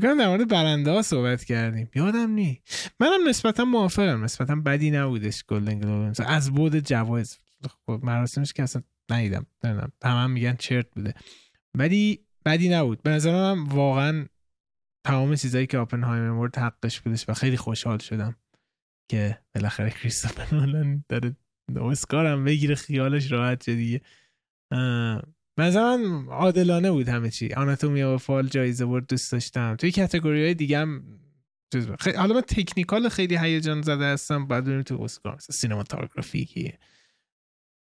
کنم در مورد برنده ها صحبت کردیم. یادم نی منم نسبتا موافقم. نسبتا بدی نبودش گلدن گلوب از بود جوایز. خب مراسمش که اصلا ندیدم. نمی‌دونم. هم میگن چرت بوده. ولی بدی نبود. به نظر من واقعا تمام چیزایی که آپنهایمر مورد حقش بودش و خیلی خوشحال شدم که بالاخره کریستوفر نولان داره اسکار هم بگیره خیالش راحت شد دیگه. مثلا عادلانه بود همه چی. آناتومی و فال جایزه برد دوست داشتم. توی کتگوری های دیگه هم خیلی... حالا من تکنیکال خیلی هیجان زده هستم بعد بریم تو اسکار. سینماتوگرافی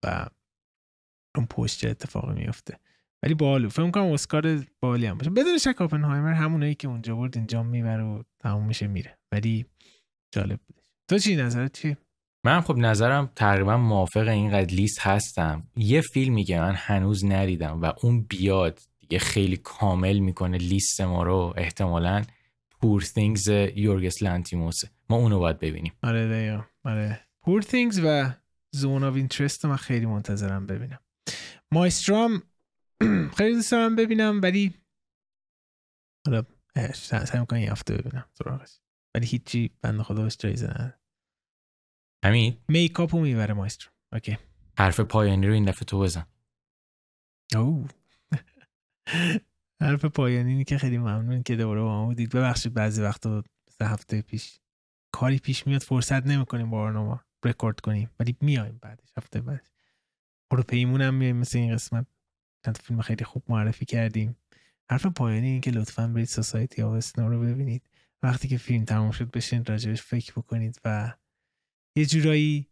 و اون پشت چه اتفاقی میفته ولی بالو فکر کنم اسکار بالی هم باشه. بدون شک آپنهایمر همونایی که اونجا برد اینجا می‌بره و تموم میشه میره. ولی جالب بوده. تو چی نظرت چی من خب نظرم تقریبا موافق اینقدر لیست هستم. یه فیلمی که من هنوز ندیدم و اون بیاد دیگه خیلی کامل می‌کنه لیست ما رو احتمالا پور things یورگس لانتیموسه ما اونو باید ببینیم. آره دیگه آره. Poor Things و Zone of Interest من خیلی منتظرم ببینم. Maestro ام (clears throat) خیلی دوست دارم ببینم ولی حالا سعی می‌کنم یه هفته ببینم سراغش. ولی هیچی بنده خدا باش جایزه نداره همین makeup رو می‌بره Maestro okay. حرف پایانی رو این دفعه تو بزن. او (laughs) حرف پایانی اینه که خیلی ممنون که دوباره با ما بودید. ببخشید بعضی وقتا سه هفته پیش کاری پیش میاد فرصت نمی‌کنیم برنامه رکورد کنیم. ولی میایم بعدش هفته بعد. پیمون هم میایم مثل این قسمت. چند فیلم خیلی خوب معرفی کردیم. حرف پایانی این که لطفا برید Society of Snow رو ببینید. وقتی که فیلم تموم شد بشین راجبش فکر بکنید و یه جورایی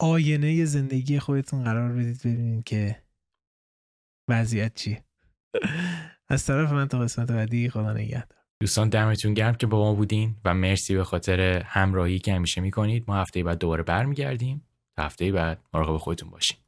آینه زندگی خودتون قرار بدید ببینید که وضعیت چیه. از طرف من تا قسمت بعدی خدا نگهدار. دوستان دمتون گرم که با ما بودین و مرسی به خاطر همراهی که همیشه می‌کنید. ما هفته بعد دوباره برمیگردیم. تا هفته بعد مراقب خودتون باشین.